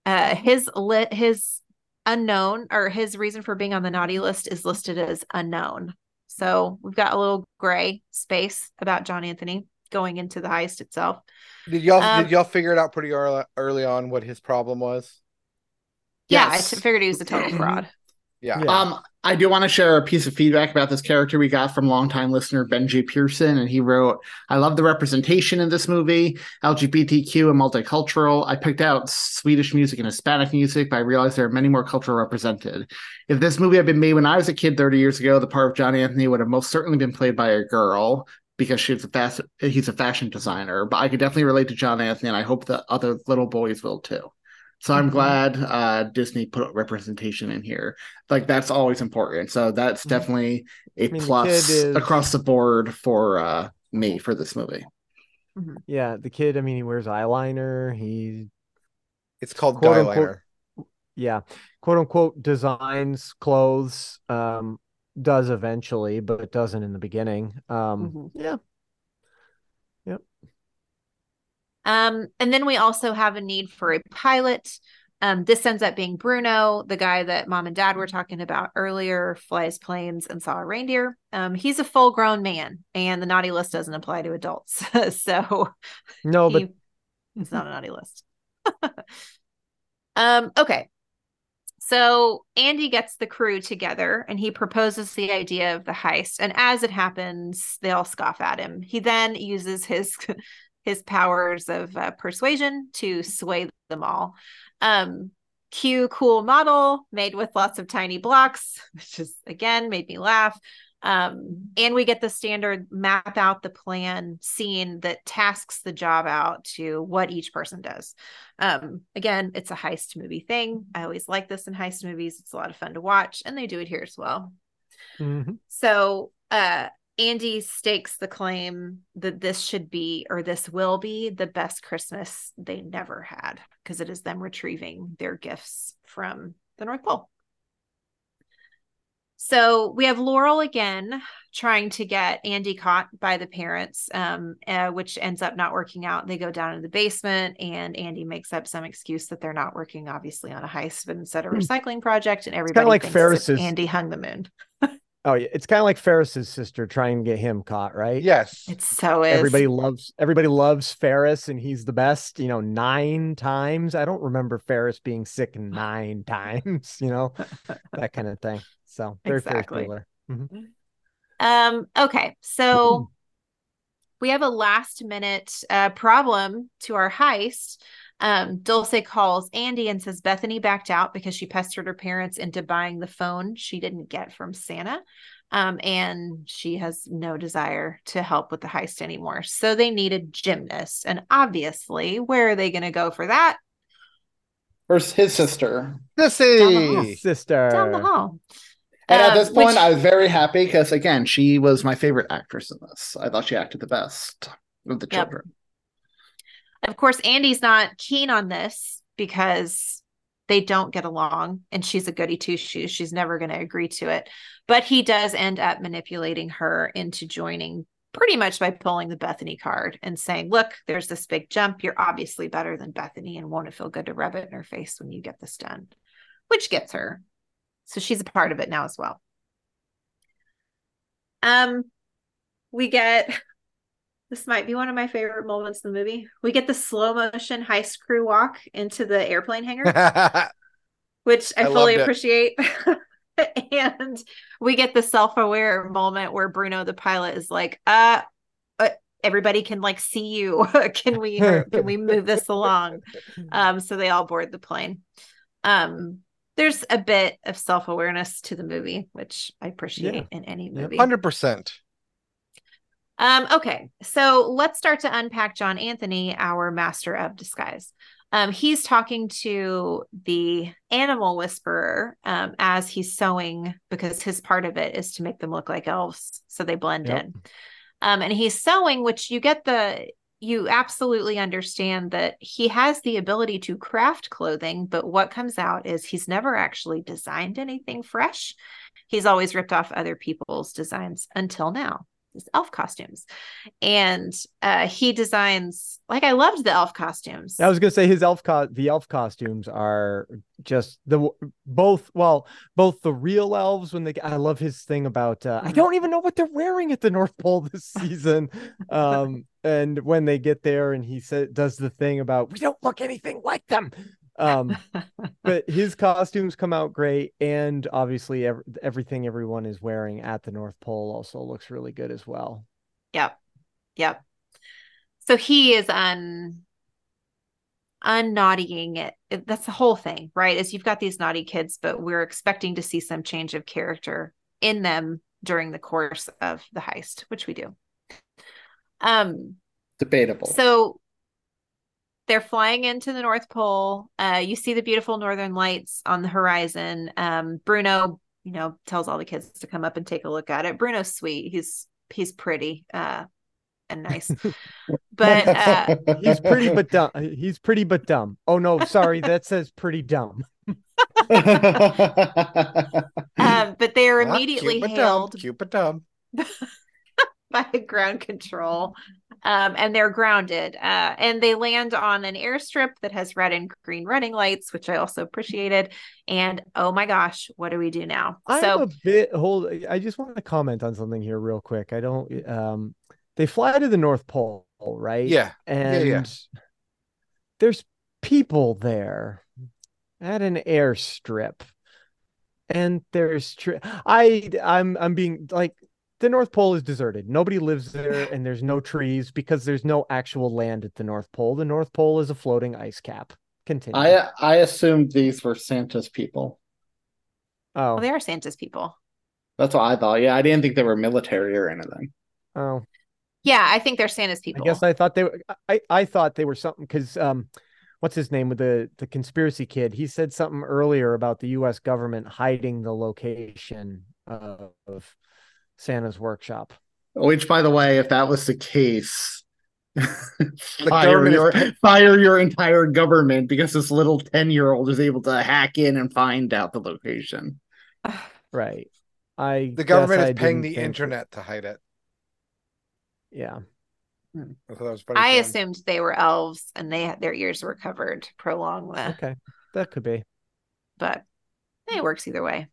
uh, his lit his unknown or his reason for being on the naughty list is listed as unknown. So we've got a little gray space about John Anthony going into the heist itself. Did y'all Um, did y'all figure it out pretty early, early on what his problem was? Yeah, Yes. I t- figured he was a total fraud. Yeah. Yeah. Um, I do want to share a piece of feedback about this character we got from longtime listener Ben J. Pearson, and he wrote, "I love the representation in this movie, LGBTQ and multicultural. I picked out Swedish music and Hispanic music, but I realized there are many more cultural represented. If this movie had been made when I was a kid 30 years ago, the part of John Anthony would have most certainly been played by a girl." Because she's a fast, he's a fashion designer, but I could definitely relate to John Anthony, and I hope that other little boys will too. So I'm Mhm. glad uh, Disney put representation in here like that's always important. So that's Mhm. definitely a I mean, plus kid is- across the board for uh me for this movie. Yeah, the kid, I mean, he wears eyeliner. He, It's called Quote, guy unquote, liner. yeah, quote unquote, designs clothes. Um, does eventually, but doesn't in the beginning. Um, Mhm. yeah, Um, and then we also have a need for a pilot. Um, this ends up being Bruno, the guy that mom and dad were talking about earlier, flies planes and saw a reindeer. Um, he's a full grown man, and the naughty list doesn't apply to adults. so no, but it's not a naughty list. um, okay. So Andy gets the crew together and he proposes the idea of the heist. And as it happens, they all scoff at him. He then uses his his powers of uh, persuasion to sway them all. Um, cue cool model made with lots of tiny blocks, which is again made me laugh. Um, and we get the standard map out the plan scene that tasks the job out to what each person does. Um, again, it's a heist movie thing. I always like this in heist movies. It's a lot of fun to watch, and they do it here as well. Mhm. So uh Andy stakes the claim that this should be or this will be the best Christmas they never had because it is them retrieving their gifts from the North Pole. So we have Laurel again trying to get Andy caught by the parents, um, uh, which ends up not working out. They go down in the basement, and Andy makes up some excuse that they're not working, obviously, on a heist, but instead a recycling project, and everybody like thinks Ferris's- Andy hung the moon. Oh yeah, it's kind of like Ferris's sister trying to get him caught, right? Yes. It so is. Everybody loves everybody loves Ferris, and he's the best. You know, nine times. I don't remember Ferris being sick nine times. You know, that kind of thing. So very Exactly. Ferris Bueller. Mhm. Um, okay, so we have a last minute uh, problem to our heist. Um, Dulce calls Andy and says Bethany backed out because she pestered her parents into buying the phone she didn't get from Santa. Um, and she has no desire to help with the heist anymore. So they need a gymnast. And obviously, where are they going to go for that? Or his sister. Sissy. Sister. Down the hall. And at Um, this point, which- I was very happy because, again, she was my favorite actress in this. I thought she acted the best of the Yep. children. Of course, Andy's not keen on this because they don't get along and she's a goody two shoes. She's never going to agree to it. But he does end up manipulating her into joining pretty much by pulling the Bethany card and saying, Look, there's this big jump. You're obviously better than Bethany, and won't it feel good to rub it in her face when you get this done? Which gets her. So she's a part of it now as well. Um, we get this might be one of my favorite moments in the movie. We get the slow motion heist crew walk into the airplane hangar, which I, I fully appreciate. and we get the self-aware moment where Bruno the pilot is like, uh, uh everybody can like see you. can we can we move this along? Um, so they all board the plane. Um, there's a bit of self-awareness to the movie, which I appreciate in any movie. Hundred percent. Um, okay, so let's start to unpack John Anthony, our master of disguise. Um, he's talking to the animal whisperer um, as he's sewing because his part of it is to make them look like elves so they blend Yep. in. Um, and he's sewing, which you get the you absolutely understand that he has the ability to craft clothing, but what comes out is he's never actually designed anything fresh. He's always ripped off other people's designs until now his elf costumes. And uh he designs like i loved the elf costumes. I was gonna say his elf co- the elf costumes are just the both well both the real elves when they I love his thing about uh, I don't even know what they're wearing at the North Pole this season. Um and when they get there and he said does the thing about we don't look anything like them um but his costumes come out great and obviously ev- everything everyone is wearing at the North Pole also looks really good as well yep yep so he is un unnaughtying it. it that's the whole thing right is you've got these naughty kids but we're expecting to see some change of character in them during the course of the heist which we do um Debatable. So they're flying into the North Pole. Uh, you see the beautiful northern lights on the horizon. Um, Bruno, you know, tells all the kids to come up and take a look at it. Bruno's sweet. He's he's pretty uh, and nice, but uh, he's pretty but dumb he's pretty but dumb oh no sorry that says pretty dumb um, but they are Not immediately cute but dumb, Cute but dumb. by ground control um, and they're grounded uh, and they land on an airstrip that has red and green running lights which i also appreciated and oh my gosh what do we do now I'm so a bit hold I just want to comment on something here real quick. I don't um they fly to the North Pole, right? Yeah. And yeah. there's people there at an airstrip. And there's tr- I I'm I'm being like the North Pole is deserted. Nobody lives there and there's no trees because there's no actual land at the North Pole. The North Pole is a floating ice cap. Continue. I I assumed these were Santa's people. oh. well, they are santa's people That's what I thought. Yeah, I didn't think they were military or anything. oh. yeah i think they're santa's people I guess I thought they were. I I thought they were something because um, what's his name with the the conspiracy kid? He said something earlier about the U.S. government hiding the location of Santa's workshop. Which, by the way, if that was the case, fire government is your fire your entire government because this little ten year old is able to hack in and find out the location. Right. I The government is I paying the think- internet to hide it. Yeah. I that was I assumed they were elves and they had their ears were covered to prolong the Okay. That could be. but it works either way.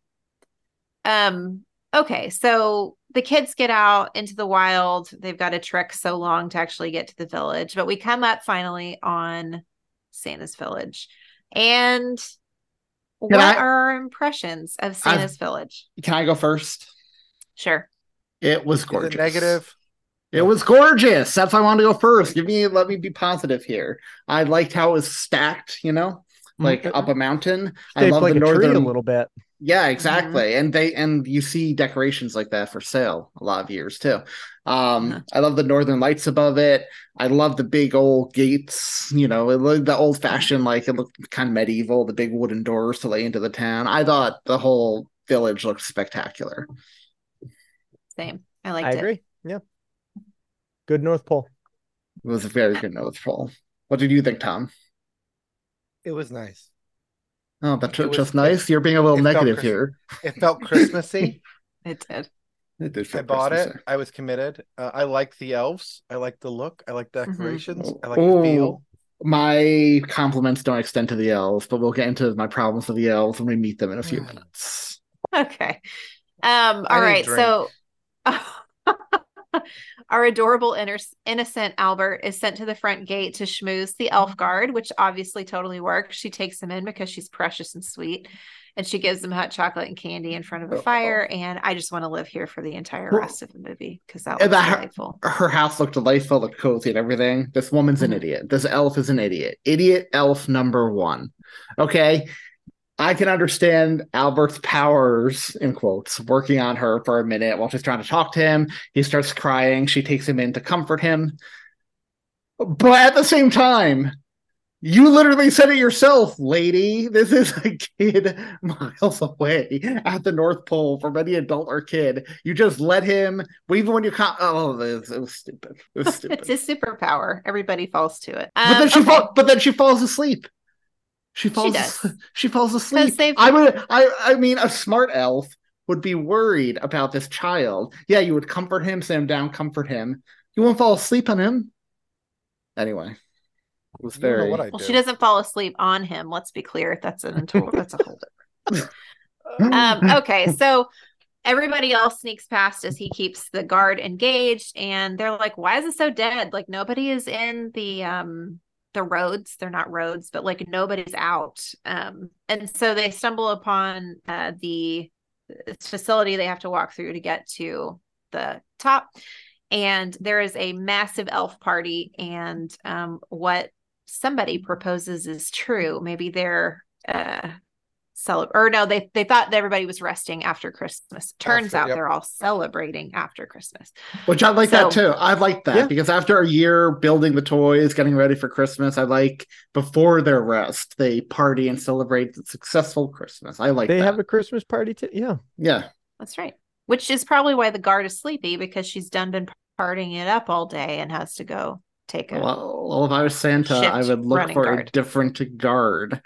Um, okay, so the kids get out into the wild. They've got to trek so long to actually get to the village, but we come up finally on Santa's village. And what I- are our impressions of Santa's village? Can I go first? Sure. It was Is it gorgeous. negative? It was gorgeous. That's why I wanted to go first. Give me, let me be positive here. I liked how it was stacked. You know, mm, like up a mountain. I love like the a tree northern. a little bit. Yeah, exactly. And they and you see decorations like that for sale a lot of years too. Um, I love the northern lights above it. I love the big old gates, you know, it looked the old fashioned, like it looked kind of medieval, the big wooden doors to lay into the town. I thought the whole village looked spectacular. Same. I liked I it. agree. Yeah. Good North Pole. It was a very good North Pole. What did you think, Thom? It was nice. Oh, that's It was- just nice. You're being a little negative Chris- here. It felt Christmassy. It did. It did I feel bought it. Christmassy. I was committed. Uh, I like the elves. I like the look. I like Mm-hmm. decorations. I like Oh, the feel. my compliments don't extend to the elves, but we'll get into my problems with the elves when we meet them in a few minutes. Okay. Um, I all need a right. drink. So our adorable inner, innocent Albert is sent to the front gate to schmooze the elf mm-hmm. guard, which obviously totally works. She takes him in because she's precious and sweet. And she gives him hot chocolate and candy in front of a oh. fire. And I just want to live here for the entire Well, rest of the movie because that was delightful. Her house looked delightful, looked cozy and everything. This woman's an mm-hmm. idiot. This elf is an idiot. Idiot elf number one. Okay. I can understand Albert's powers, in quotes, working on her for a minute while she's trying to talk to him. He starts crying. She takes him in to comfort him. But at the same time, you literally said it yourself, lady. This is a kid miles away at the North Pole from any adult or kid. You just let him, even when you can't. Oh, it was, it was stupid. It was stupid. It's a superpower. Everybody falls to it. but then Um, she okay. fall, but then she falls asleep. She falls. does. She falls asleep. I would. I. I mean, a smart elf would be worried about this child. Yeah, you would comfort him, sit him down, comfort him. You won't fall asleep on him. Anyway, it was You don't know very. what I Well, do. she doesn't fall asleep on him. Let's be clear. That's an total, that's a whole different. um, okay, so everybody else sneaks past as he keeps the guard engaged, and they're like, "Why is it so dead? Like nobody is in the um the roads. They're not roads, but like nobody's out." Um, and so they stumble upon uh, the facility they have to walk through to get to the top. And there is a massive elf party, and um, what somebody proposes is true. Maybe they're uh celeb or no, they they thought that everybody was resting after Christmas. Turns After- out yep. they're all celebrating after Christmas. Which I like that too. I like that Yeah. because after a year building the toys, getting ready for Christmas, I like before their rest, they party and celebrate the successful Christmas. I like they that. have a Christmas party too. Yeah. yeah. That's right. Which is probably why the guard is sleepy because she's done been partying it up all day and has to go take a Well, well, if I was Santa, I would look running for a different guard.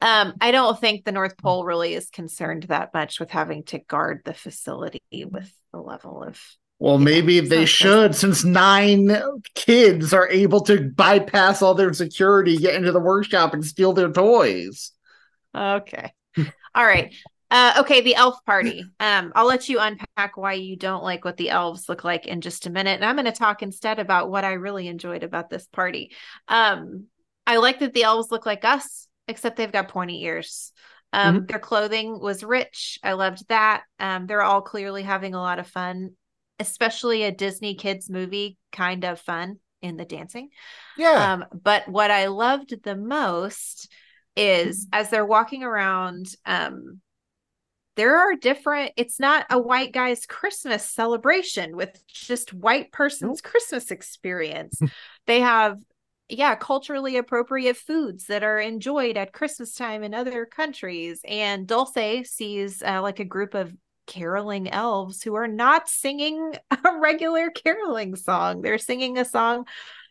Um, I don't think the North Pole really is concerned that much with having to guard the facility with the level of Well, maybe it's they should, since nine kids are able to bypass all their security, get into the workshop, and steal their toys. Okay. All right. Uh, okay, the elf party. Um, I'll let you unpack why you don't like what the elves look like in just a minute. And I'm going to talk instead about what I really enjoyed about this party. Um, I like that the elves look like us, except they've got pointy ears. Um, Their clothing was rich. I loved that. Um, they're all clearly having a lot of fun, especially a Disney kids movie kind of fun in the dancing. Yeah. Um, but what I loved the most is as they're walking around, um, there are different, it's not a white guy's Christmas celebration with just white person's Christmas experience. they have, yeah, culturally appropriate foods that are enjoyed at Christmas time in other countries. And Dulce sees uh, like a group of caroling elves who are not singing a regular caroling song. They're singing a song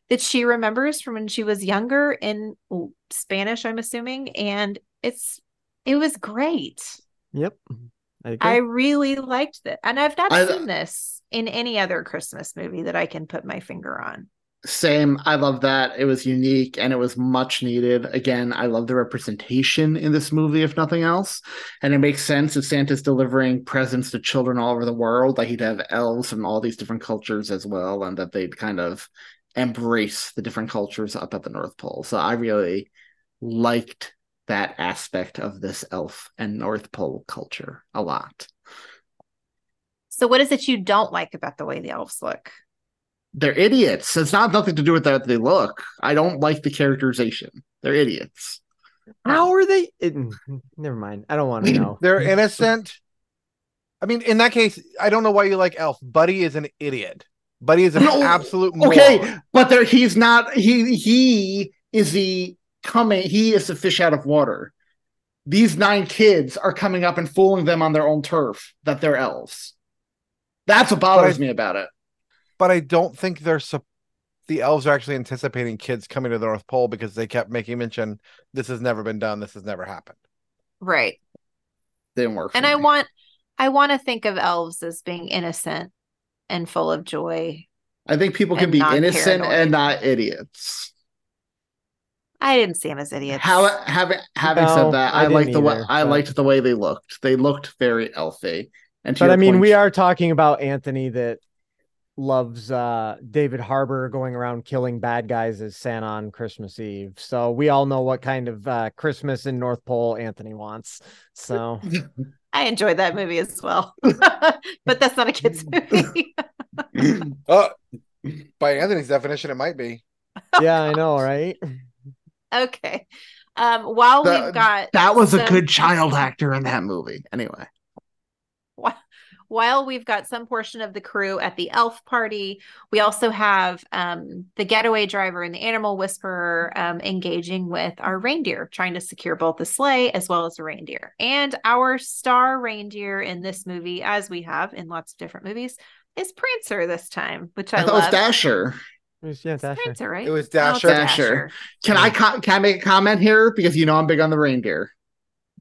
that she remembers from when she was younger in Spanish, I'm assuming, and it's it was great. Yep. I, I really liked it. And I've not I- seen this in any other Christmas movie that I can put my finger on. Same. I love that. It was unique and it was much needed. Again, I love the representation in this movie, if nothing else. And it makes sense if Santa's delivering presents to children all over the world, that he'd have elves from all these different cultures as well, and that they'd kind of embrace the different cultures up at the North Pole. So I really liked that aspect of this elf and North Pole culture a lot. So, what is it you don't like about the way the elves look? They're idiots. It's not nothing to do with that they look. I don't like the characterization. They're idiots. How are they? It, mm, never mind. I don't want to know. They're innocent. I mean, in that case, I don't know why you like Elf. Buddy is an idiot. Buddy is an No, absolute moron. Okay, but there he's not he he is the coming he is the fish out of water. These nine kids are coming up and fooling them on their own turf that they're elves. That's what bothers But I- me about it. But I don't think they're sup- the elves are actually anticipating kids coming to the North Pole because they kept making mention this has never been done, this has never happened. Right. Didn't work. for And I want I want to think of elves as being innocent and full of joy. I think people can be innocent paranoid. and not idiots. I didn't see them as idiots. How having having No, said that, I I, liked didn't the way either, I liked the way they looked. They looked very elfy. And But I mean, point, we are talking about Anthony that loves uh David Harbour going around killing bad guys as Santa on Christmas Eve. So we all know what kind of uh Christmas in North Pole Anthony wants. So I enjoyed that movie as well. but that's not a kids movie. Uh, by Anthony's definition, it might be. yeah, I know, right? okay. Um while That- we've got that was a good child actor in that movie. Anyway. Wh- while we've got some portion of the crew at the elf party, we also have um, the getaway driver and the animal whisperer um, engaging with our reindeer, trying to secure both the sleigh as well as the reindeer. And our star reindeer in this movie, as we have in lots of different movies, is Prancer this time, which I, I, thought it was love. Dasher. It was, yeah, Dasher. Prancer, right? It was Oh, Dasher. Dasher. Can I co- can I make a comment here because you know I'm big on the reindeer.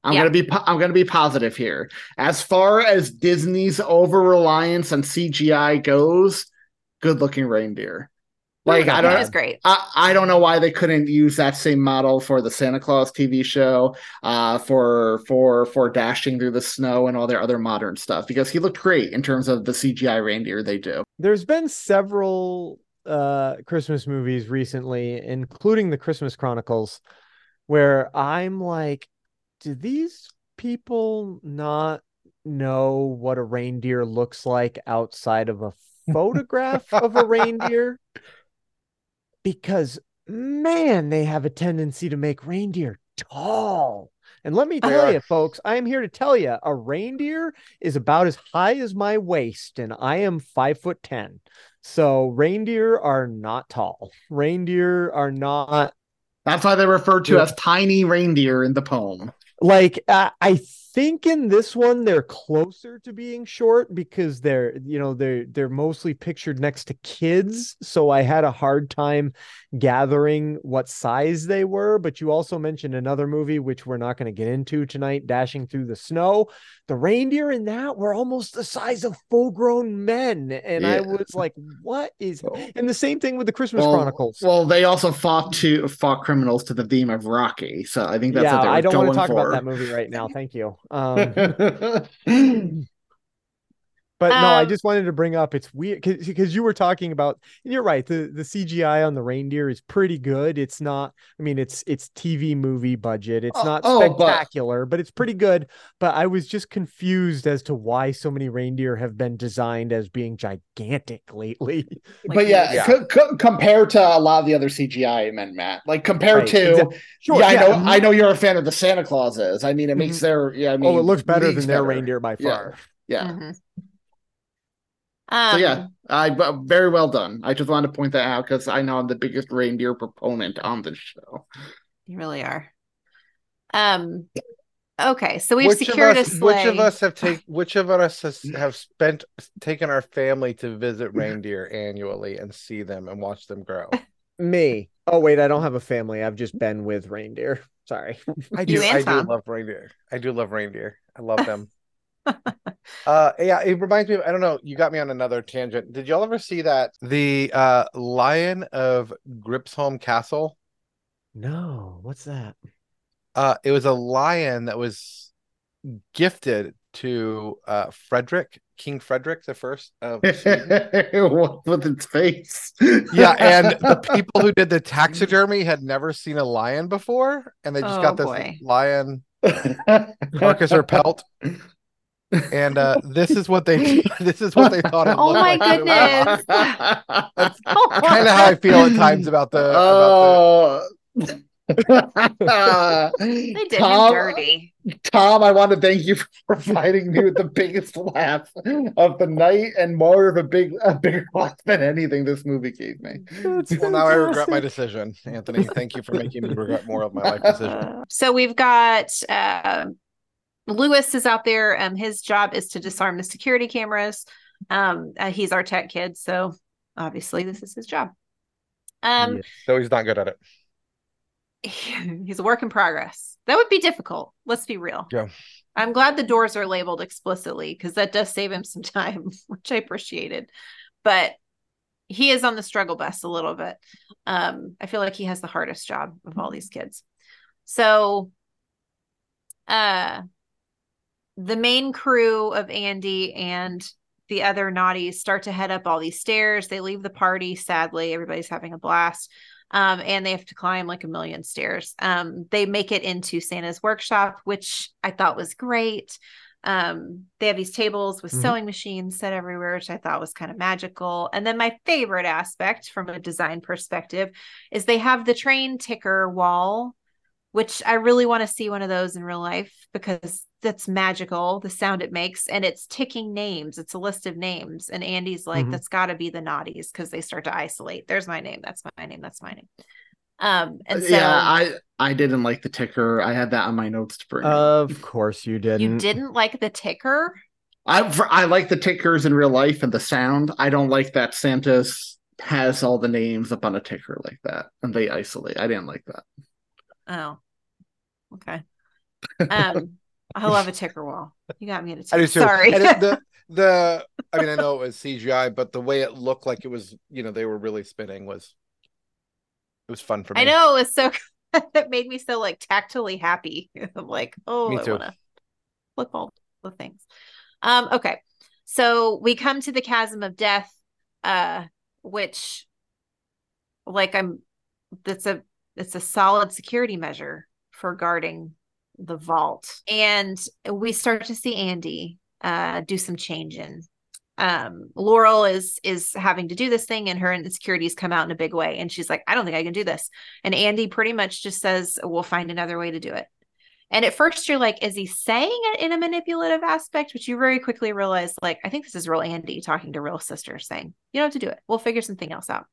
I'm Yeah. gonna be po- I'm gonna be positive here. As far as Disney's over reliance on CGI goes, good looking reindeer. Like I don't was great. I, I don't know why they couldn't use that same model for the Santa Claus TV show, uh, for for for dashing through the snow and all their other modern stuff because he looked great in terms of the CGI reindeer they do. There's been several uh Christmas movies recently, including the Christmas Chronicles, where I'm like, do these people not know what a reindeer looks like outside of a photograph of a reindeer? Because man, they have a tendency to make reindeer tall. And let me tell you, folks, I am here to tell you a reindeer is about as high as my waist, and I am five foot ten. So reindeer are not tall. Reindeer are not That's why they're referred to as tiny reindeer in the poem. Like uh, I think in this one they're closer to being short because they're you know they're they're mostly pictured next to kids. So I had a hard time gathering what size they were. But you also mentioned another movie which we're not going to get into tonight, Dashing Through the Snow. The reindeer in that were almost the size of full-grown men, and I was like, "What is?" And the same thing with the Christmas Well, Chronicles. Well, they also fought to fought criminals to the theme of Rocky, so I think that's yeah, what they were I don't going want to talk for. about that movie right now. Thank you. Um, but no, I Um, just wanted to bring up it's weird because you were talking about and you're right. The the CGI on the reindeer is pretty good. It's not. I mean, it's it's TV movie budget. It's Oh, not oh, but- spectacular, but it's pretty good. But I was just confused as to why so many reindeer have been designed as being gigantic lately. but yeah, Yeah. co- co- compared to a lot of the other CGI men, Matt, like compared Right, to, exact- Sure, yeah, I know, mhm. I know you're a fan of the Santa Clauses. I mean, it makes Mhm. their, yeah, I mean, oh, it looks better than their better. reindeer by Yeah. far. Yeah, Mhm. so Um, yeah, I but very well done. I just wanted to point that out because I know I'm the biggest reindeer proponent on this show. You really are. Um. Okay, so we've which secured of a sleigh. which of us have take which of us has, have spent taken our family to visit reindeer annually and see them and watch them grow? Me. Oh wait, I don't have a family. I've just been with reindeer. Sorry. I You do. and I do love reindeer. I do love reindeer. I love them. Uh, yeah, it reminds me. Of, I don't know. You got me on another tangent. Did y'all ever see that the uh Lion of Gripsholm Castle? No, what's that? Uh, it was a lion that was gifted to uh Frederick, King Frederick the First of Sweden. What with its face? yeah, and the people who did the taxidermy had never seen a lion before, and they just Oh, got this boy. lion carcass or pelt. And uh, this is what they this is what they thought it Oh my like. goodness. kind of how I feel at times about the about Oh. They did Thom, dirty. Thom, I want to thank you for providing me with the biggest laugh of the night and more of a big a bigger laugh than anything this movie gave me. the. Well, now I regret my decision, Anthony. Thank you for making me regret more of my life decision. So we've got uh, Lewis is out there. Um, his job is to disarm the security cameras. Um, uh, he's our tech kid, so obviously this is his job. Um, So he's not good at it. he's a work in progress. That would be difficult. Let's be real. Yeah. I'm glad the doors are labeled explicitly because that does save him some time, which I appreciated. But he is on the struggle bus a little bit. Um, I feel like he has the hardest job of all these kids. So, uh, the main crew of Andy and the other naughties start to head up all these stairs. They leave the party. Sadly, everybody's having a blast. Um, and they have to climb like a million stairs. Um, they make it into Santa's workshop, which I thought was great. Um, they have these tables with Mhm. sewing machines set everywhere, which I thought was kind of magical. And then my favorite aspect from a design perspective is they have the train ticker wall, which I really want to see one of those in real life because that's magical, the sound it makes. And it's ticking names, it's a list of names. And Andy's like, Mhm. that's got to be the naughties because they start to isolate. There's my name, that's my name, that's my name. Um, and so yeah, I I didn't like the ticker. I had that on my notes to bring. up. Of course you didn't. you didn't like the ticker. I I like the tickers in real life and the sound. I don't like that Santa's has all the names up on a ticker like that and they isolate. I didn't like that. Oh, okay. Um, I love a ticker wall. You got me at a I ticker. do too. Sorry. And it- the the I mean I know it was CGI, but the way it looked like it was, you know, they were really spinning was it was fun for me. I know it was so it made me so like tactily happy. I'm like, oh, Me I want to flip all the things. Um, okay. So we come to the chasm of death, uh, which like I'm that's a it's a solid security measure for guarding the vault. And we start to see Andy uh do some changing. Um Laurel is is having to do this thing and her insecurities come out in a big way and she's like I don't think I can do this. And Andy pretty much just says we'll find another way to do it. And at first you're like is he saying it in a manipulative aspect but you very quickly realize like I think this is real Andy talking to real sister saying you don't have to do it. We'll figure something else out.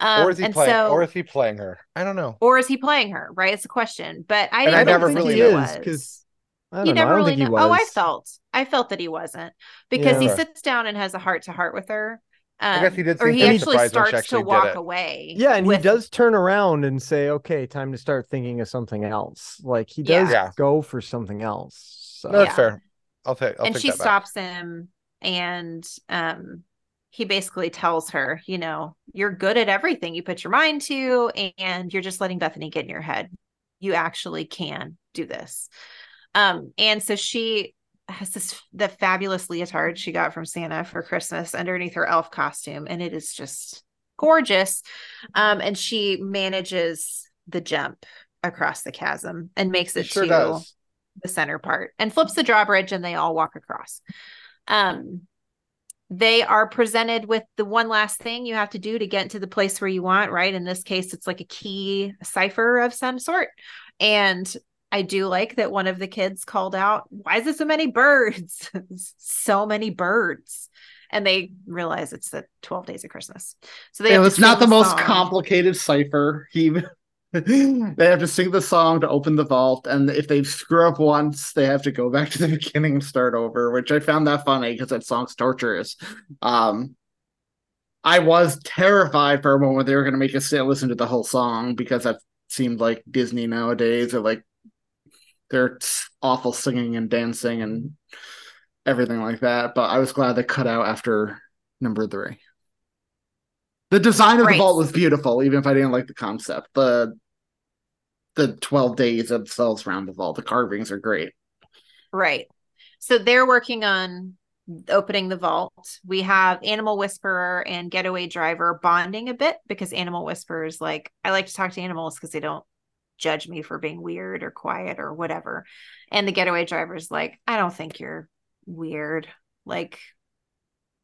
Um, or is he and playing so or is he playing her? I don't know. or is he playing her? Right? It's a question. But I didn't I never think really he know. was. because I You don't know. I never don't really think he know. was. Oh, I felt. I felt that he wasn't because he sits down and has a heart to heart with her. I Um, guess he did or he actually surprised when she starts to actually did walk away. Yeah, and with- he does turn around and say, "Okay, time to start thinking of something else." Like he does Yeah. go for something else. So. No, that's Yeah. fair. I'll take I'll and take she that back. stops him and um he basically tells her, you know, you're good at everything you put your mind to, and you're just letting Bethany get in your head. You actually can do this. Um, and so she has this the fabulous leotard she got from Santa for Christmas underneath her elf costume, and it is just gorgeous. Um, and she manages the jump across the chasm and makes it sure to does. the center part and flips the drawbridge and they all walk across. Um they are presented with the one last thing you have to do to get to the place where you want, right? In this case, it's like a key cipher of some sort. And I do like that one of the kids called out, Why is there so many birds? so many birds. And they realize it's the 12 days of Christmas. So they it was not sing the most complicated cipher. He they have to sing the song to open the vault, and if they screw up once, they have to go back to the beginning and start over, which I found that funny because that song's torturous. Um, I was terrified for a moment they were going to make us sit and listen to the whole song because that seemed like Disney nowadays, or like they're awful singing and dancing and everything like that, but I was glad they cut out after number three. The design of Right. the vault was beautiful, even if I didn't like the concept. The the twelve days themselves around the vault, the carvings are great. Right. So they're working on opening the vault. We have Animal Whisperer and Getaway Driver bonding a bit because Animal Whisperer is like, I like to talk to animals because they don't judge me for being weird or quiet or whatever. And the Getaway Driver is like, I don't think you're weird. Like,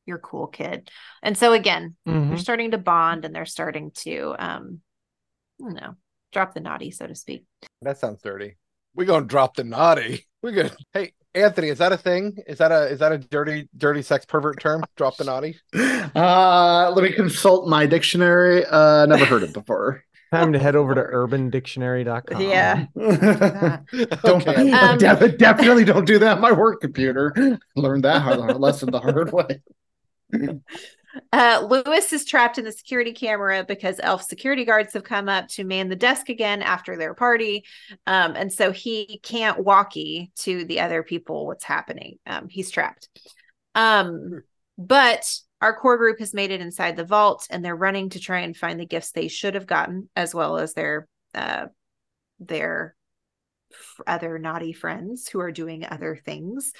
you're cool kid. And so again, Mhm. they're starting to bond and they're starting to, um, I don't know, drop the naughty, so to speak. That sounds dirty. We're gonna drop the naughty. We're gonna hey Anthony, is that a thing? Is that a is that a dirty dirty sex pervert term? Drop the naughty? Uh let me consult my dictionary. Uh never heard it before. Time to head over to urbandictionary.com. Yeah. don't Okay. Um, de- definitely don't do that on my work computer. Learned that hard, lesson the hard way. Uh, Lewis is trapped in the security camera because elf security guards have come up to man the desk again after their party. Um, and so he can't walkie to the other people what's happening. Um, he's trapped. Um, but our core group has made it inside the vault and they're running to try and find the gifts they should have gotten, as well as their uh, their other naughty friends who are doing other things.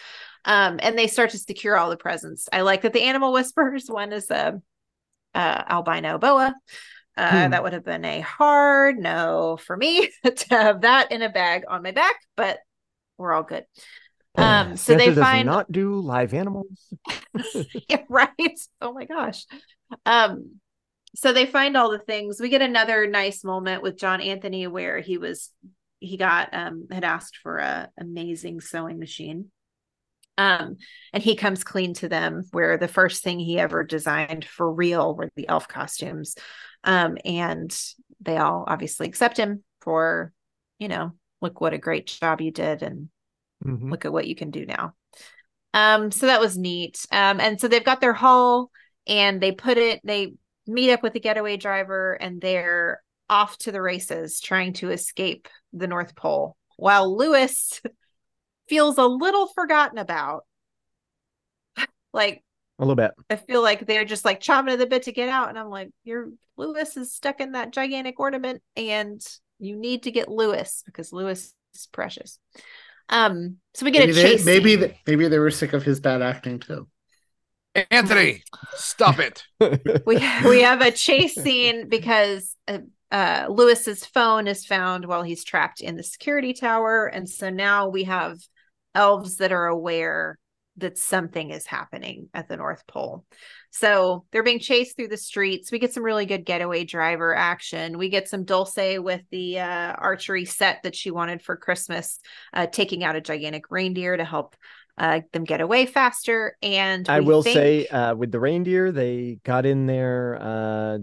Um, and they start to secure all the presents. I like that the animal whispers one is a uh, albino boa. Uh, Hmm. That would have been a hard no for me to have that in a bag on my back, but we're all good. Um, so Santa they find not do live animals. yeah, right. Oh my gosh. Um, so they find all the things. We get another nice moment with John Anthony where he was he got um had asked for a amazing sewing machine. Um, and he comes clean to them where the first thing he ever designed for real were the elf costumes. Um, and they all obviously accept him for, you know, look what a great job you did and Mhm. look at what you can do now. Um, so that was neat. Um, and so they've got their hull and they put it, they meet up with the getaway driver and they're off to the races trying to escape the North Pole while Lewis feels a little forgotten about. like, A little bit. I feel like they're just like chomping at the bit to get out. And I'm like, your Lewis is stuck in that gigantic ornament and you need to get Lewis because Lewis is precious. Um, so we get Maybe a they, chase. maybe they, maybe they were sick of his bad acting too. Anthony, stop it. we we have a chase scene because uh, uh, Lewis's phone is found while he's trapped in the security tower, and so now we have elves that are aware that something is happening at the North Pole. So they're being chased through the streets. We get some really good getaway driver action. We get some Dulce with the uh, archery set that she wanted for Christmas, uh, taking out a gigantic reindeer to help uh, them get away faster. And I will think- say, uh, with the reindeer, they got in there uh,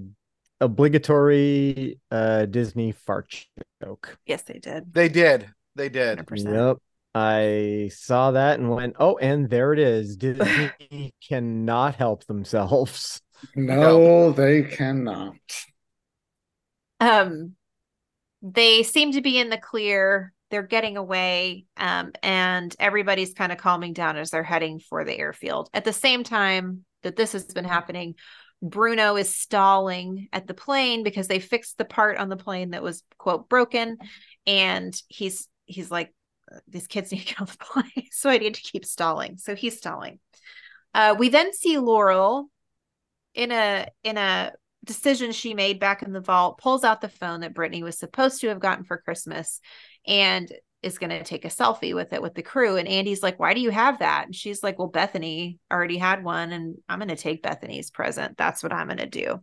obligatory uh, Disney fart joke. yes, they did. They did. They did. 100%. Yep. I saw that and went, oh, and there it is. Disney cannot help themselves. No, they cannot. um they seem to be in the clear they're getting away um and everybody's kind of calming down as they're heading for the airfield at the same time that this has been happening bruno is stalling at the plane because they fixed the part on the plane that was quote broken. And he's he's like these kids need to get on the plane. So i need to keep stalling. So he's stalling. Uh we then see laurel in a in a decision she made back in the vault pulls out the phone that Brittany was supposed to have gotten for Christmas and is going to take a selfie with it with the crew and Andy's like why do you have that and she's like well Bethany already had one and I'm going to take Bethany's present that's what I'm going to do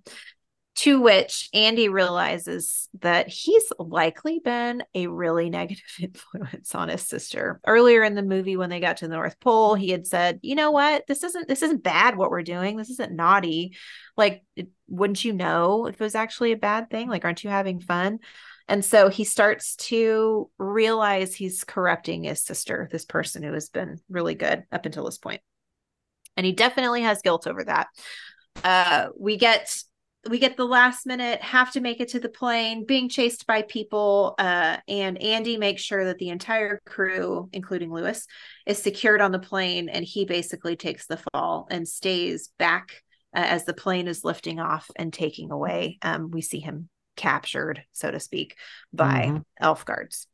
to which Andy realizes that he's likely been a really negative influence on his sister. Earlier in the movie when they got to the North Pole, he had said, "You know what? This isn't this isn't bad what we're doing. This isn't naughty. Like wouldn't you know if it was actually a bad thing? Like aren't you having fun?" And so he starts to realize he's corrupting his sister, this person who has been really good up until this point. And he definitely has guilt over that. Uh we get we get the last minute have to make it to the plane being chased by people uh, and andy makes sure that the entire crew including lewis is secured on the plane and he basically takes the fall and stays back uh, as the plane is lifting off and taking away um, we see him captured so to speak by Mhm. elf guards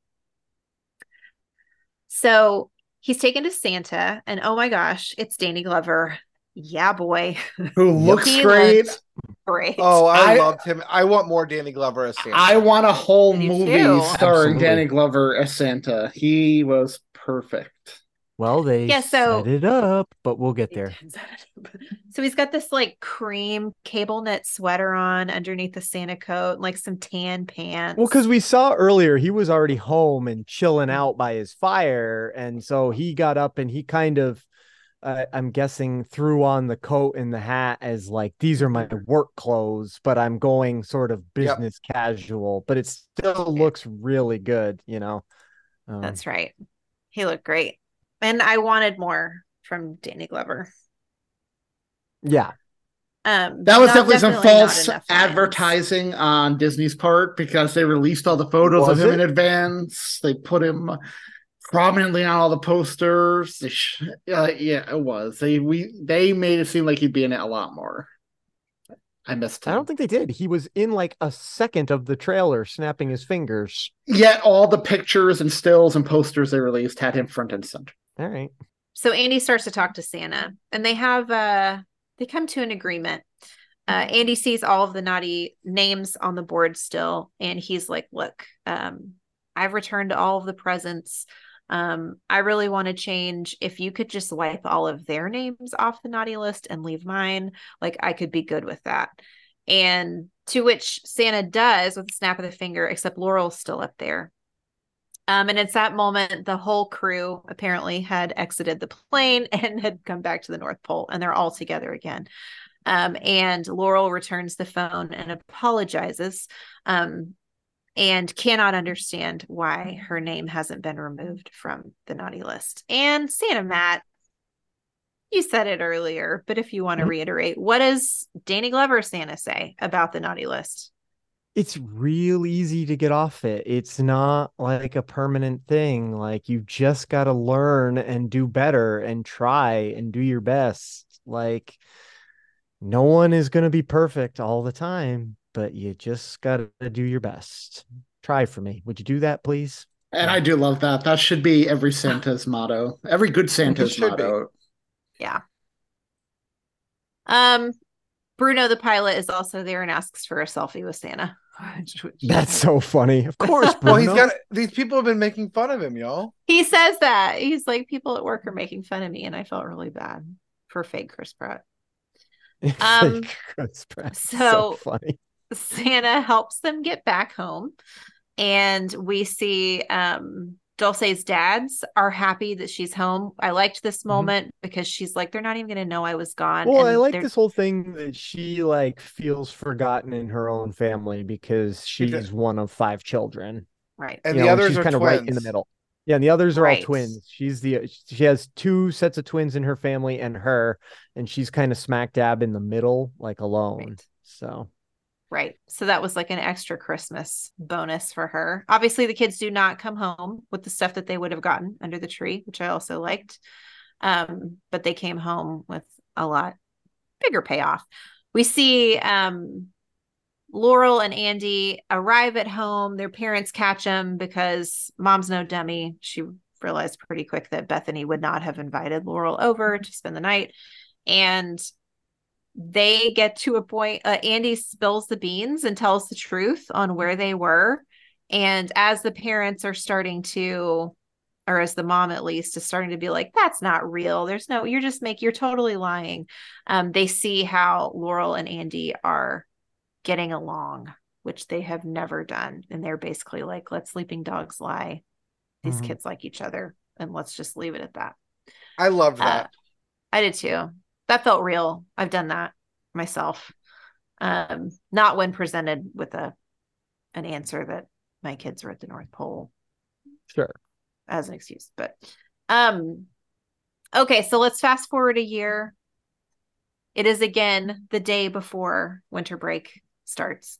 so he's taken to santa and oh my gosh it's danny glover yeah boy Who looks great. looked great Oh, I, I- loved him. I want more Danny Glover as Santa. I want a whole movie too. starring Absolutely. Danny Glover as Santa. He was perfect. Well, they Yeah, so- set it up, but we'll get there. So he's got this like cream cable knit sweater on underneath the Santa coat, and, like some tan pants. Well, because we saw earlier he was already home and chilling out by his fire, and so he got up and he kind of, uh, I'm guessing, threw on the coat and the hat as like these are my work clothes, but I'm going sort of Yep. business casual, but it still looks really good, you know. Um, that's right. He looked great, and I wanted more from Danny Glover. yeah, Um, That was not- definitely some false enough lines. advertising on Disney's part because they released all the photos Was of him in advance. They put him prominently on all the posters. They uh, yeah, it was. They we they made it seem like he'd be in it a lot more. I missed him. I don't think they did. He was in like a second of the trailer, snapping his fingers. Yet all the pictures and stills and posters they released had him front and center. All right. So Andy starts to talk to Santa, and they have uh they come to an agreement. Uh, Andy sees all of the naughty names on the board still, and he's like, "Look, um, I've returned all of the presents. Um, I really want to change. If you could just wipe all of their names off the naughty list and leave mine, like I could be good with that." And to which Santa does with a snap of the finger, except Laurel's still up there. Um, and it's that moment the whole crew apparently had exited the plane and had come back to the North Pole, and they're all together again. Um, and Laurel returns the phone and apologizes, um, and cannot mm-hmm. understand why mm-hmm. her name hasn't been removed from the naughty list. And Santa mm-hmm. Matt, you said it earlier, but if you want to reiterate, what does Danny Glover Santa say about the naughty list? it's real easy to get off it. It's not like a permanent thing. Like you just got to learn and do better and try and do your best. Like no one is going to be perfect all the time, but you just got to do your best. Try for me. Would you do that, please? And I do love that. That should be every Santa's motto. Every good Santa's should be. motto. Yeah. Um, Bruno the pilot is also there and asks for a selfie with Santa. That's so funny. Of course, Well, he's Bruno. got these people have been making fun of him, y'all. He says that. He's like, people at work are making fun of me, and I felt really bad for fake Chris Pratt. Um, Chris Pratt. so- so funny. Santa helps them get back home, and we see um Dulce's dads are happy that she's home. I liked this moment because she's like, they're not even going to know I was gone. Mm-hmm. Well, and I like they're- this whole thing that she like feels forgotten in her own family because she's does. one of five children. right. And you the know, others she's are kind of right in the middle. Yeah, and the others are Right. all twins. She's the she has two sets of twins in her family and her, and she's kind of smack dab in the middle, like alone. Right. So Right. So that was like an extra Christmas bonus for her. Obviously, the kids do not come home with the stuff that they would have gotten under the tree, which I also liked. Um, but they came home with a lot bigger payoff. We see um Laurel and Andy arrive at home. Their parents catch them because mom's no dummy. She realized pretty quick that Bethany would not have invited Laurel over to spend the night. And they get to a point uh, andy spills the beans and tells the truth on where they were. And as the parents are starting to or as the mom at least is starting to be like that's not real. There's no you're just make you're totally lying. Um they see how laurel and andy are getting along which they have never done. And they're basically like let sleeping dogs lie. These Mhm. kids like each other. And let's just leave it at that. I loved uh, that. I did too. That felt real. I've done that myself. Um, not when presented with a an answer that my kids are at the North Pole sure. as an excuse. But um okay, so let's fast forward a year. It is again the day before winter break starts.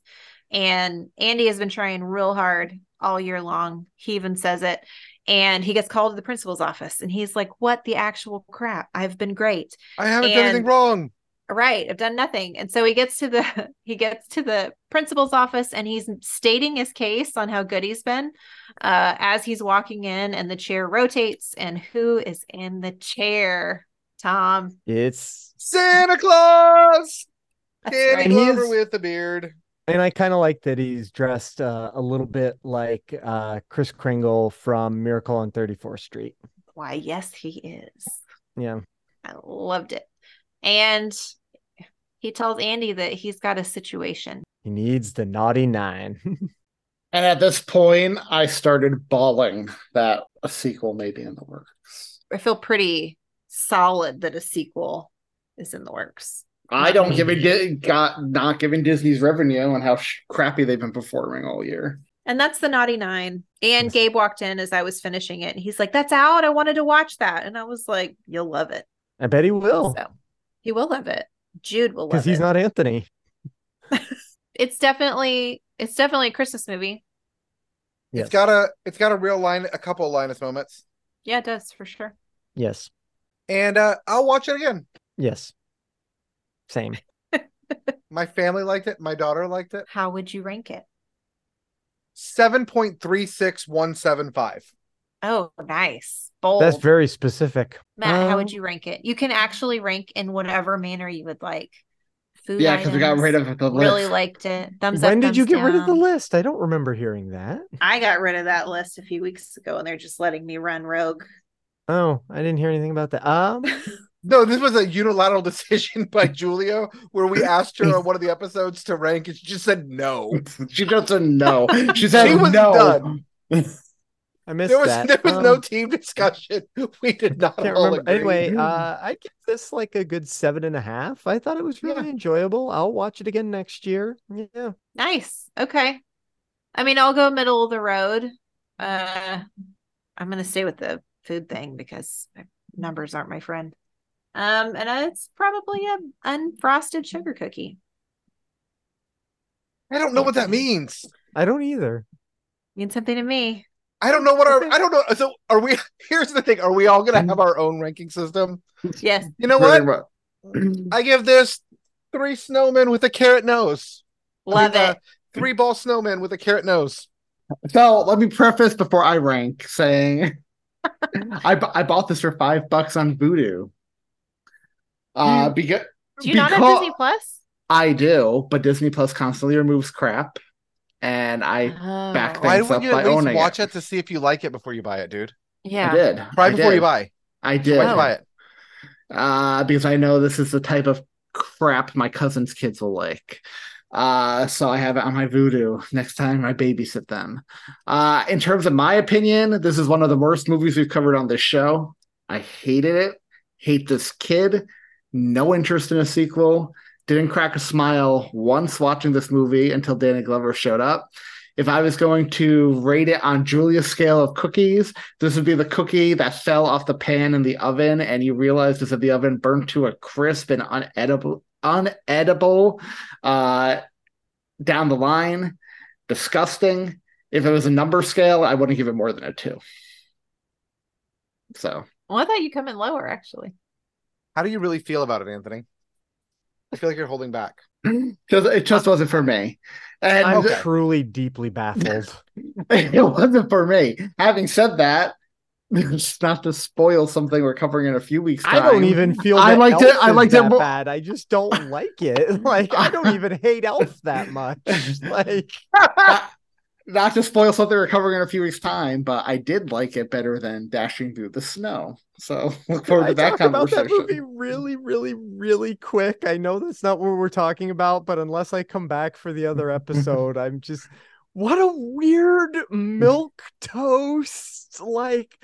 And Andy has been trying real hard all year long. He even says it. And he gets called to the principal's office and he's like, What the actual crap? I've been great. I haven't And- done anything wrong. Right. I've done nothing. And so he gets to the he gets to the principal's office and he's stating his case on how good he's been uh as he's walking in and the chair rotates and who is in the chair? Thom. It's Santa Claus. That's Danny right. And Glover with a beard. And I kind of like that he's dressed uh, a little bit like uh, Kris Kringle from Miracle on 34th Street. Why, yes, he is. Yeah. I loved it. And he tells Andy that he's got a situation. He needs the naughty nine. And at this point, I started bawling that a sequel may be in the works. I feel pretty solid that a sequel is in the works. I don't give a got not giving Disney's revenue and how sh- crappy they've been performing all year. And that's the naughty nine. And Gabe walked in as I was finishing it. And he's like, That's out. I wanted to watch that. And I was like, You'll love it. I bet he will So he will love it. Jude will love because it. he's not Anthony. it's definitely it's definitely a Christmas movie. Yes. It's got a it's got a real line, a couple of Linus moments, Yeah, it does for sure. Yes. and uh, I'll watch it again. Yes. Same. My family liked it. My daughter liked it. How would you rank it? Seven point three six one seven five. Oh, nice. Bold. That's very specific. Matt, how would Um, you rank it? You can actually rank in whatever manner you would like. Food Yeah, because we got rid of the list. really liked it. Thumbs up. When did you thumbs get rid of the list? I don't remember hearing that. I got rid of that list a few weeks ago, and they're just letting me run rogue. Oh, I didn't hear anything about that. Um, No, this was a unilateral decision by Julia where we asked her on one of the episodes to rank, and she just said no. she just said no. She said She was no. done. I missed There was that. there was no Um, team discussion. We did not all remember. agree. Anyway, uh, I give this like a good seven and a half. I thought it was really enjoyable. I'll watch it again next year. Yeah. Nice. Okay. I mean, I'll go middle of the road. Uh, I'm gonna stay with the food thing because numbers aren't my friend. Um, and uh, it's probably a unfrosted sugar cookie. I don't know what that means. I don't either. Means something to me. I don't know what our I don't know. So are we? Here's the thing: Are we all gonna have our own ranking system? Yes. You know what? much. I give this three snowmen with a carrot nose. I Love mean, uh, it. three ball snowmen with a carrot nose. So let me preface before I rank saying I I bought this for five bucks on Vudu. Uh, because Do you not have Disney Plus? I do, but Disney Plus constantly removes crap, and I Oh, back Why things up wouldn't you by at least owning watch it. it. to see if you like it before you buy it, dude? yeah. I did. Right I before did. you buy. I did. Why'd Oh. buy it? uh, because I know this is the type of crap my cousin's kids will like. Uh, so I have it on my Vudu next time I babysit them. Uh, in terms of my opinion, this is one of the worst movies we've covered on this show. I hated it. Hate this kid. No interest in a sequel. Didn't crack a smile once watching this movie until Danny Glover showed up. If I was going to rate it on Julia's scale of cookies, this would be the cookie that fell off the pan in the oven, and you realized that the oven burnt to a crisp and unedible, unedible uh, down the line. Disgusting. If it was a number scale, I wouldn't give it more than a two. So Well, I thought you come in lower actually. How do you really feel about it, Anthony? I feel like you're holding back. just it just wasn't for me. And I'm truly deeply baffled. it wasn't for me. Having said that, it's not to spoil something we're covering in a few weeks. I don't even feel I liked Elf it. I liked it that bad. I just don't like it. Like I don't even hate Elf that much. Like not, not to spoil something we're covering in a few weeks' time, but I did like it better than Dashing Through the Snow. So look forward to that talk about conversation. that movie really, really, really quick. I know that's not what we're talking about, but unless I come back for the other episode, I'm just what a weird milk toast like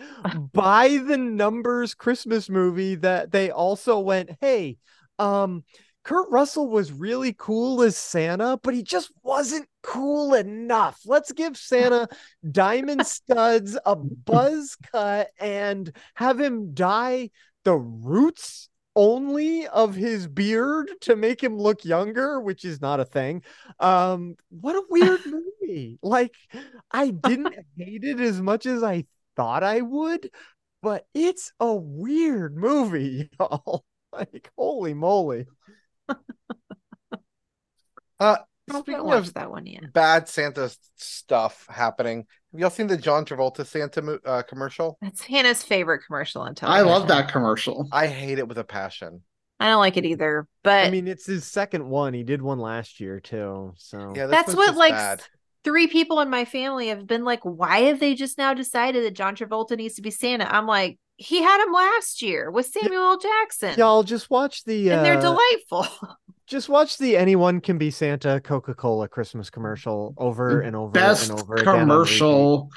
by the numbers Christmas movie that they also went, hey, um, Kurt Russell was really cool as Santa, but he just wasn't cool enough. Let's give Santa diamond studs, a buzz cut, and have him dye the roots only of his beard to make him look younger, which is not a thing. Um, what a weird movie. Like, I didn't hate it as much as I thought I would, but it's a weird movie, y'all. Like, holy moly. Uh, speaking of that one yet. bad Santa stuff happening, have y'all seen the John Travolta Santa uh, commercial? That's Hannah's favorite commercial on I love that commercial. I hate it with a passion. I don't like it either, but I mean, it's his second one. He did one last year too. So Yeah, that's what like bad. three people in my family have been like, why have they just now decided that John Travolta needs to be Santa? I'm like, he had him last year with Samuel L. Jackson. y'all just watch the and they're uh, delightful. just watch the anyone can be Santa Coca-Cola Christmas commercial over and over Best and over again. commercial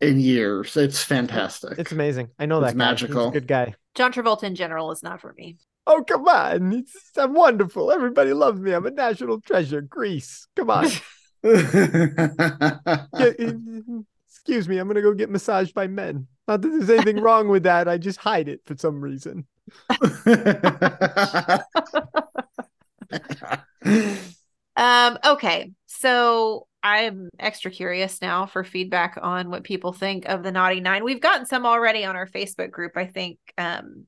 in years. It's fantastic. It's amazing. I know It's that guy. A magical. good guy. John Travolta in general is not for me. Oh come on! It's, I'm wonderful. Everybody loves me. I'm a national treasure. Grease. Come on. Get- excuse me. I'm gonna go get massaged by men. Not that there's anything wrong with that. I just hide it for some reason. Um, okay. So I'm extra curious now for feedback on what people think of the Naughty Nine. We've gotten some already on our Facebook group. I think um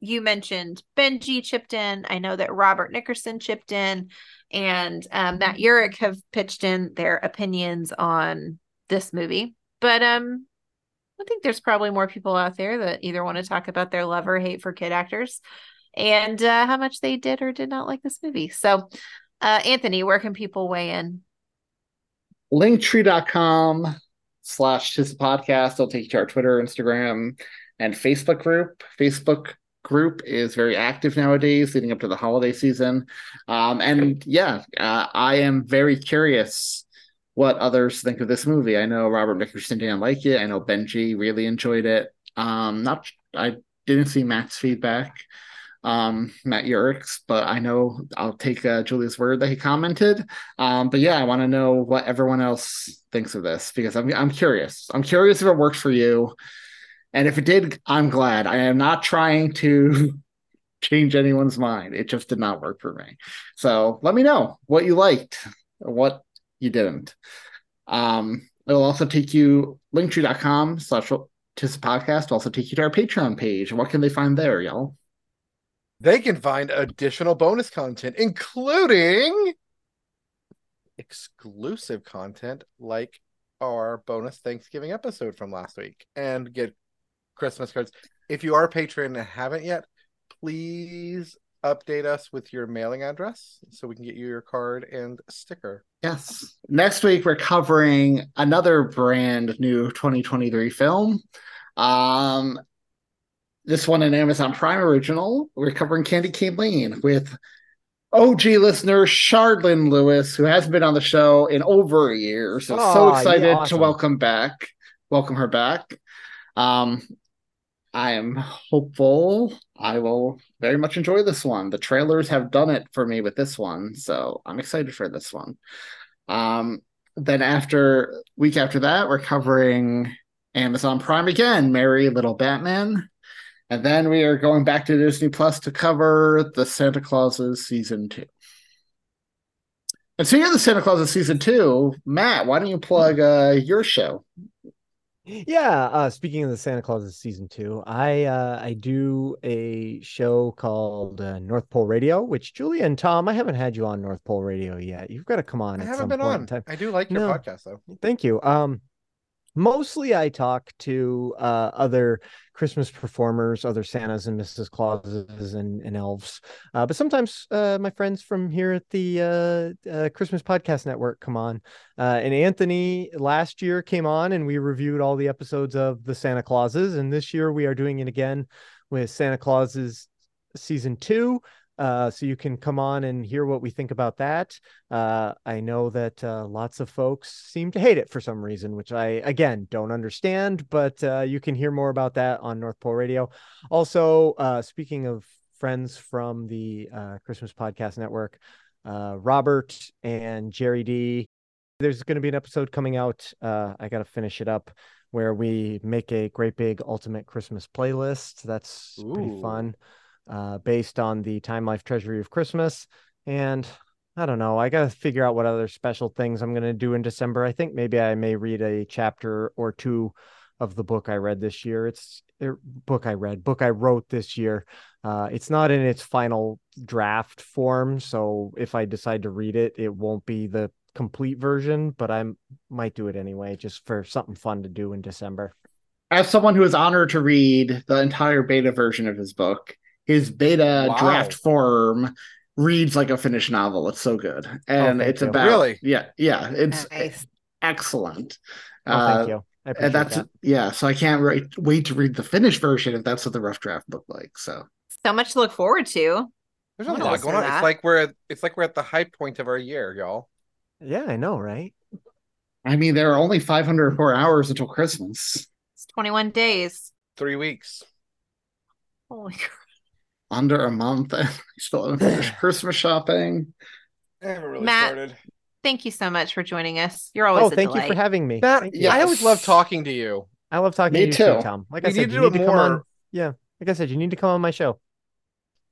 you mentioned Benji chipped in. I know that Robert Nickerson chipped in and um, Matt Urich have pitched in their opinions on this movie. But um I think there's probably more people out there that either want to talk about their love or hate for kid actors and uh, how much they did or did not like this movie. So, uh, Anthony, where can people weigh in? linktree.com slash tis podcast will take you to our twitter instagram and facebook group facebook group is very active nowadays leading up to the holiday season um, and yeah uh, i am very curious what others think of this movie i know robert nickerson didn't like it i know benji really enjoyed it um not i didn't see matt's feedback um matt Urich's, but i know i'll take uh, julia's word that he commented um, but yeah, I want to know what everyone else thinks of this because I'm I'm curious. I'm curious if it works for you, and if it did, I'm glad. I am not trying to change anyone's mind. It just did not work for me. So let me know what you liked, what you didn't. Um, it'll also take you linktree.com slash tis podcast. will also take you to our Patreon page. What can they find there, y'all? They can find additional bonus content, including exclusive content like our bonus Thanksgiving episode from last week and get Christmas cards. If you are a patron and haven't yet, please update us with your mailing address so we can get you your card and sticker. Yes. Next week we're covering another brand new 2023 film. Um this one an Amazon Prime original. We're covering Candy Cane Lane with OG listener Shardlin Lewis, who hasn't been on the show in over a year. So so Aw, yeah, excited to welcome back, welcome her back. Um I am hopeful I will very much enjoy this one. The trailers have done it for me with this one, so I'm excited for this one. Um, then after week after that, we're covering Amazon Prime again, Merry Little Batman. And then we are going back to Disney Plus to cover the Santa Clauses season two. And so you're the Santa Claus Clauses season two, Matt, why don't you plug uh, your show? Yeah, uh speaking of the Santa Claus season 2, I uh I do a show called uh, North Pole Radio, which Julia and Thom, I haven't had you on North Pole Radio yet. You've got to come on I haven't been on. I do like your No. podcast though. Thank you. Um mostly I talk to uh other Christmas performers, other Santas and Mrs. Clauses and, and elves. Uh but sometimes uh my friends from here at the uh, uh Christmas Podcast Network come on. Uh and Anthony last year came on and we reviewed all the episodes of the Santa Clauses and this year we are doing it again with Santa Clauses season 2 uh, so you can come on and hear what we think about that. Uh, I know that uh, lots of folks seem to hate it for some reason, which I again don't understand, but uh, you can hear more about that on North Pole Radio. Also, uh, speaking of friends from the uh, Christmas Podcast Network, uh, Robert and Jerry D. There's going to be an episode coming out. Uh, I got to finish it up where we make a great big ultimate Christmas playlist. That's pretty fun. Uh, based on the Time Life Treasury of Christmas. And I don't know. I got to figure out what other special things I'm going to do in December. I think maybe I may read a chapter or two of the book I read this year. It's a er, book I read, book I wrote this year. Uh, it's not in its final draft form, so if I decide to read it, it won't be the complete version, but I might do it anyway, just for something fun to do in December. As someone who is honored to read the entire beta version of his book, his beta wow. draft form reads like a finished novel. It's so good, and oh, it's you. about really, yeah, yeah, it's nice. excellent. Oh, thank uh, you. and that's that. yeah. So I can't re- wait to read the finished version if that's what the rough draft looked like. So so much to look forward to. There's a lot going on. That. It's like we're at, it's like we're at the high point of our year, y'all. Yeah, I know, right? I mean, there are only 504 hours until Christmas. It's 21 days. Three weeks. Holy crap. Under a month. and we still haven't finished Christmas shopping. I haven't really Matt, started. Thank you so much for joining us. You're always. Oh, thank delight. you for having me. Matt, yes. I always love talking to you. I love talking me to you too. too, Thom. Like we I said, need you to need to more... come on. Yeah, like I said, you need to come on my show.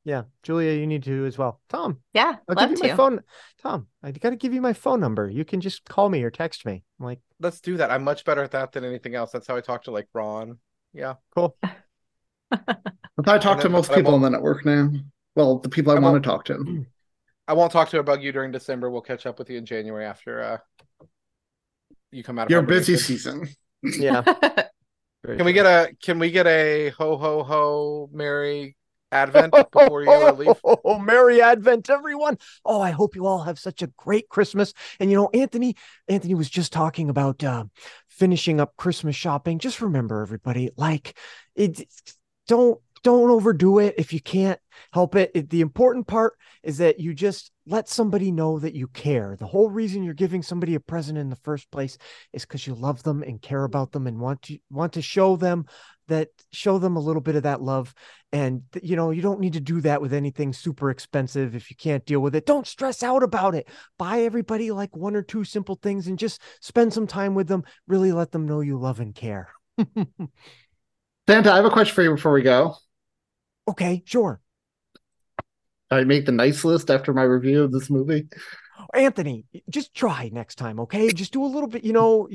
Yeah, Julia, you need to as well. Thom. Yeah, I'll love give you to. my phone. Thom, I got to give you my phone number. You can just call me or text me. I'm like, let's do that. I'm much better at that than anything else. That's how I talk to like Ron. Yeah, cool. That's how I talk to most people on the network now. Well, the people I, I want to talk to. I won't talk to about you during December. We'll catch up with you in January after uh you come out of your busy season. Yeah. can we get a can we get a ho ho ho merry Advent before you leave. Oh, Merry Advent, everyone. Oh, I hope you all have such a great Christmas. And you know, Anthony, Anthony was just talking about uh, finishing up Christmas shopping. Just remember, everybody, like it don't don't overdo it if you can't help it. it. The important part is that you just let somebody know that you care. The whole reason you're giving somebody a present in the first place is because you love them and care about them and want to want to show them that show them a little bit of that love and you know you don't need to do that with anything super expensive if you can't deal with it don't stress out about it buy everybody like one or two simple things and just spend some time with them really let them know you love and care santa i have a question for you before we go okay sure I make the nice list after my review of this movie? Anthony, just try next time, okay? Just do a little bit, you know.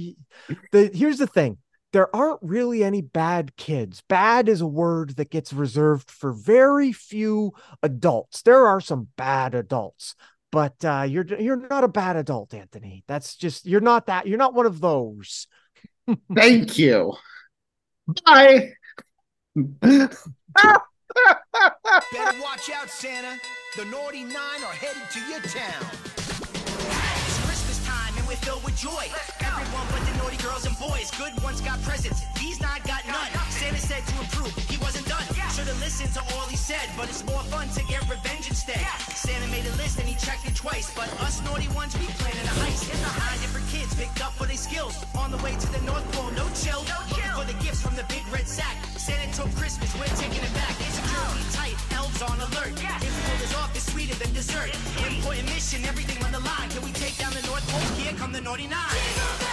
The here's the thing there aren't really any bad kids. Bad is a word that gets reserved for very few adults. There are some bad adults, but uh, you're you're not a bad adult, Anthony. That's just you're not that. You're not one of those. Thank you. Bye. Better watch out, Santa. The naughty nine are headed to your town It's Christmas time and we're filled with joy. Everyone but the naughty girls and boys. Good ones got presents, these nine got none. Santa said to improve, he wasn't done. Should've listened to all he said, but it's more fun to get revenge instead. Santa made a list and he checked it twice, but us naughty ones, we planning a heist. Nine different kids picked up for their skills. On the way to the North Pole, no chill. Looking for the gifts from the big red sack. Santa took Christmas, we're taking it back. Insecurity tight, elves on alert. If we pull this off, it's sweeter than dessert. Important mission, everything on the line. Can we take down the North Pole? Here come the naughty nine.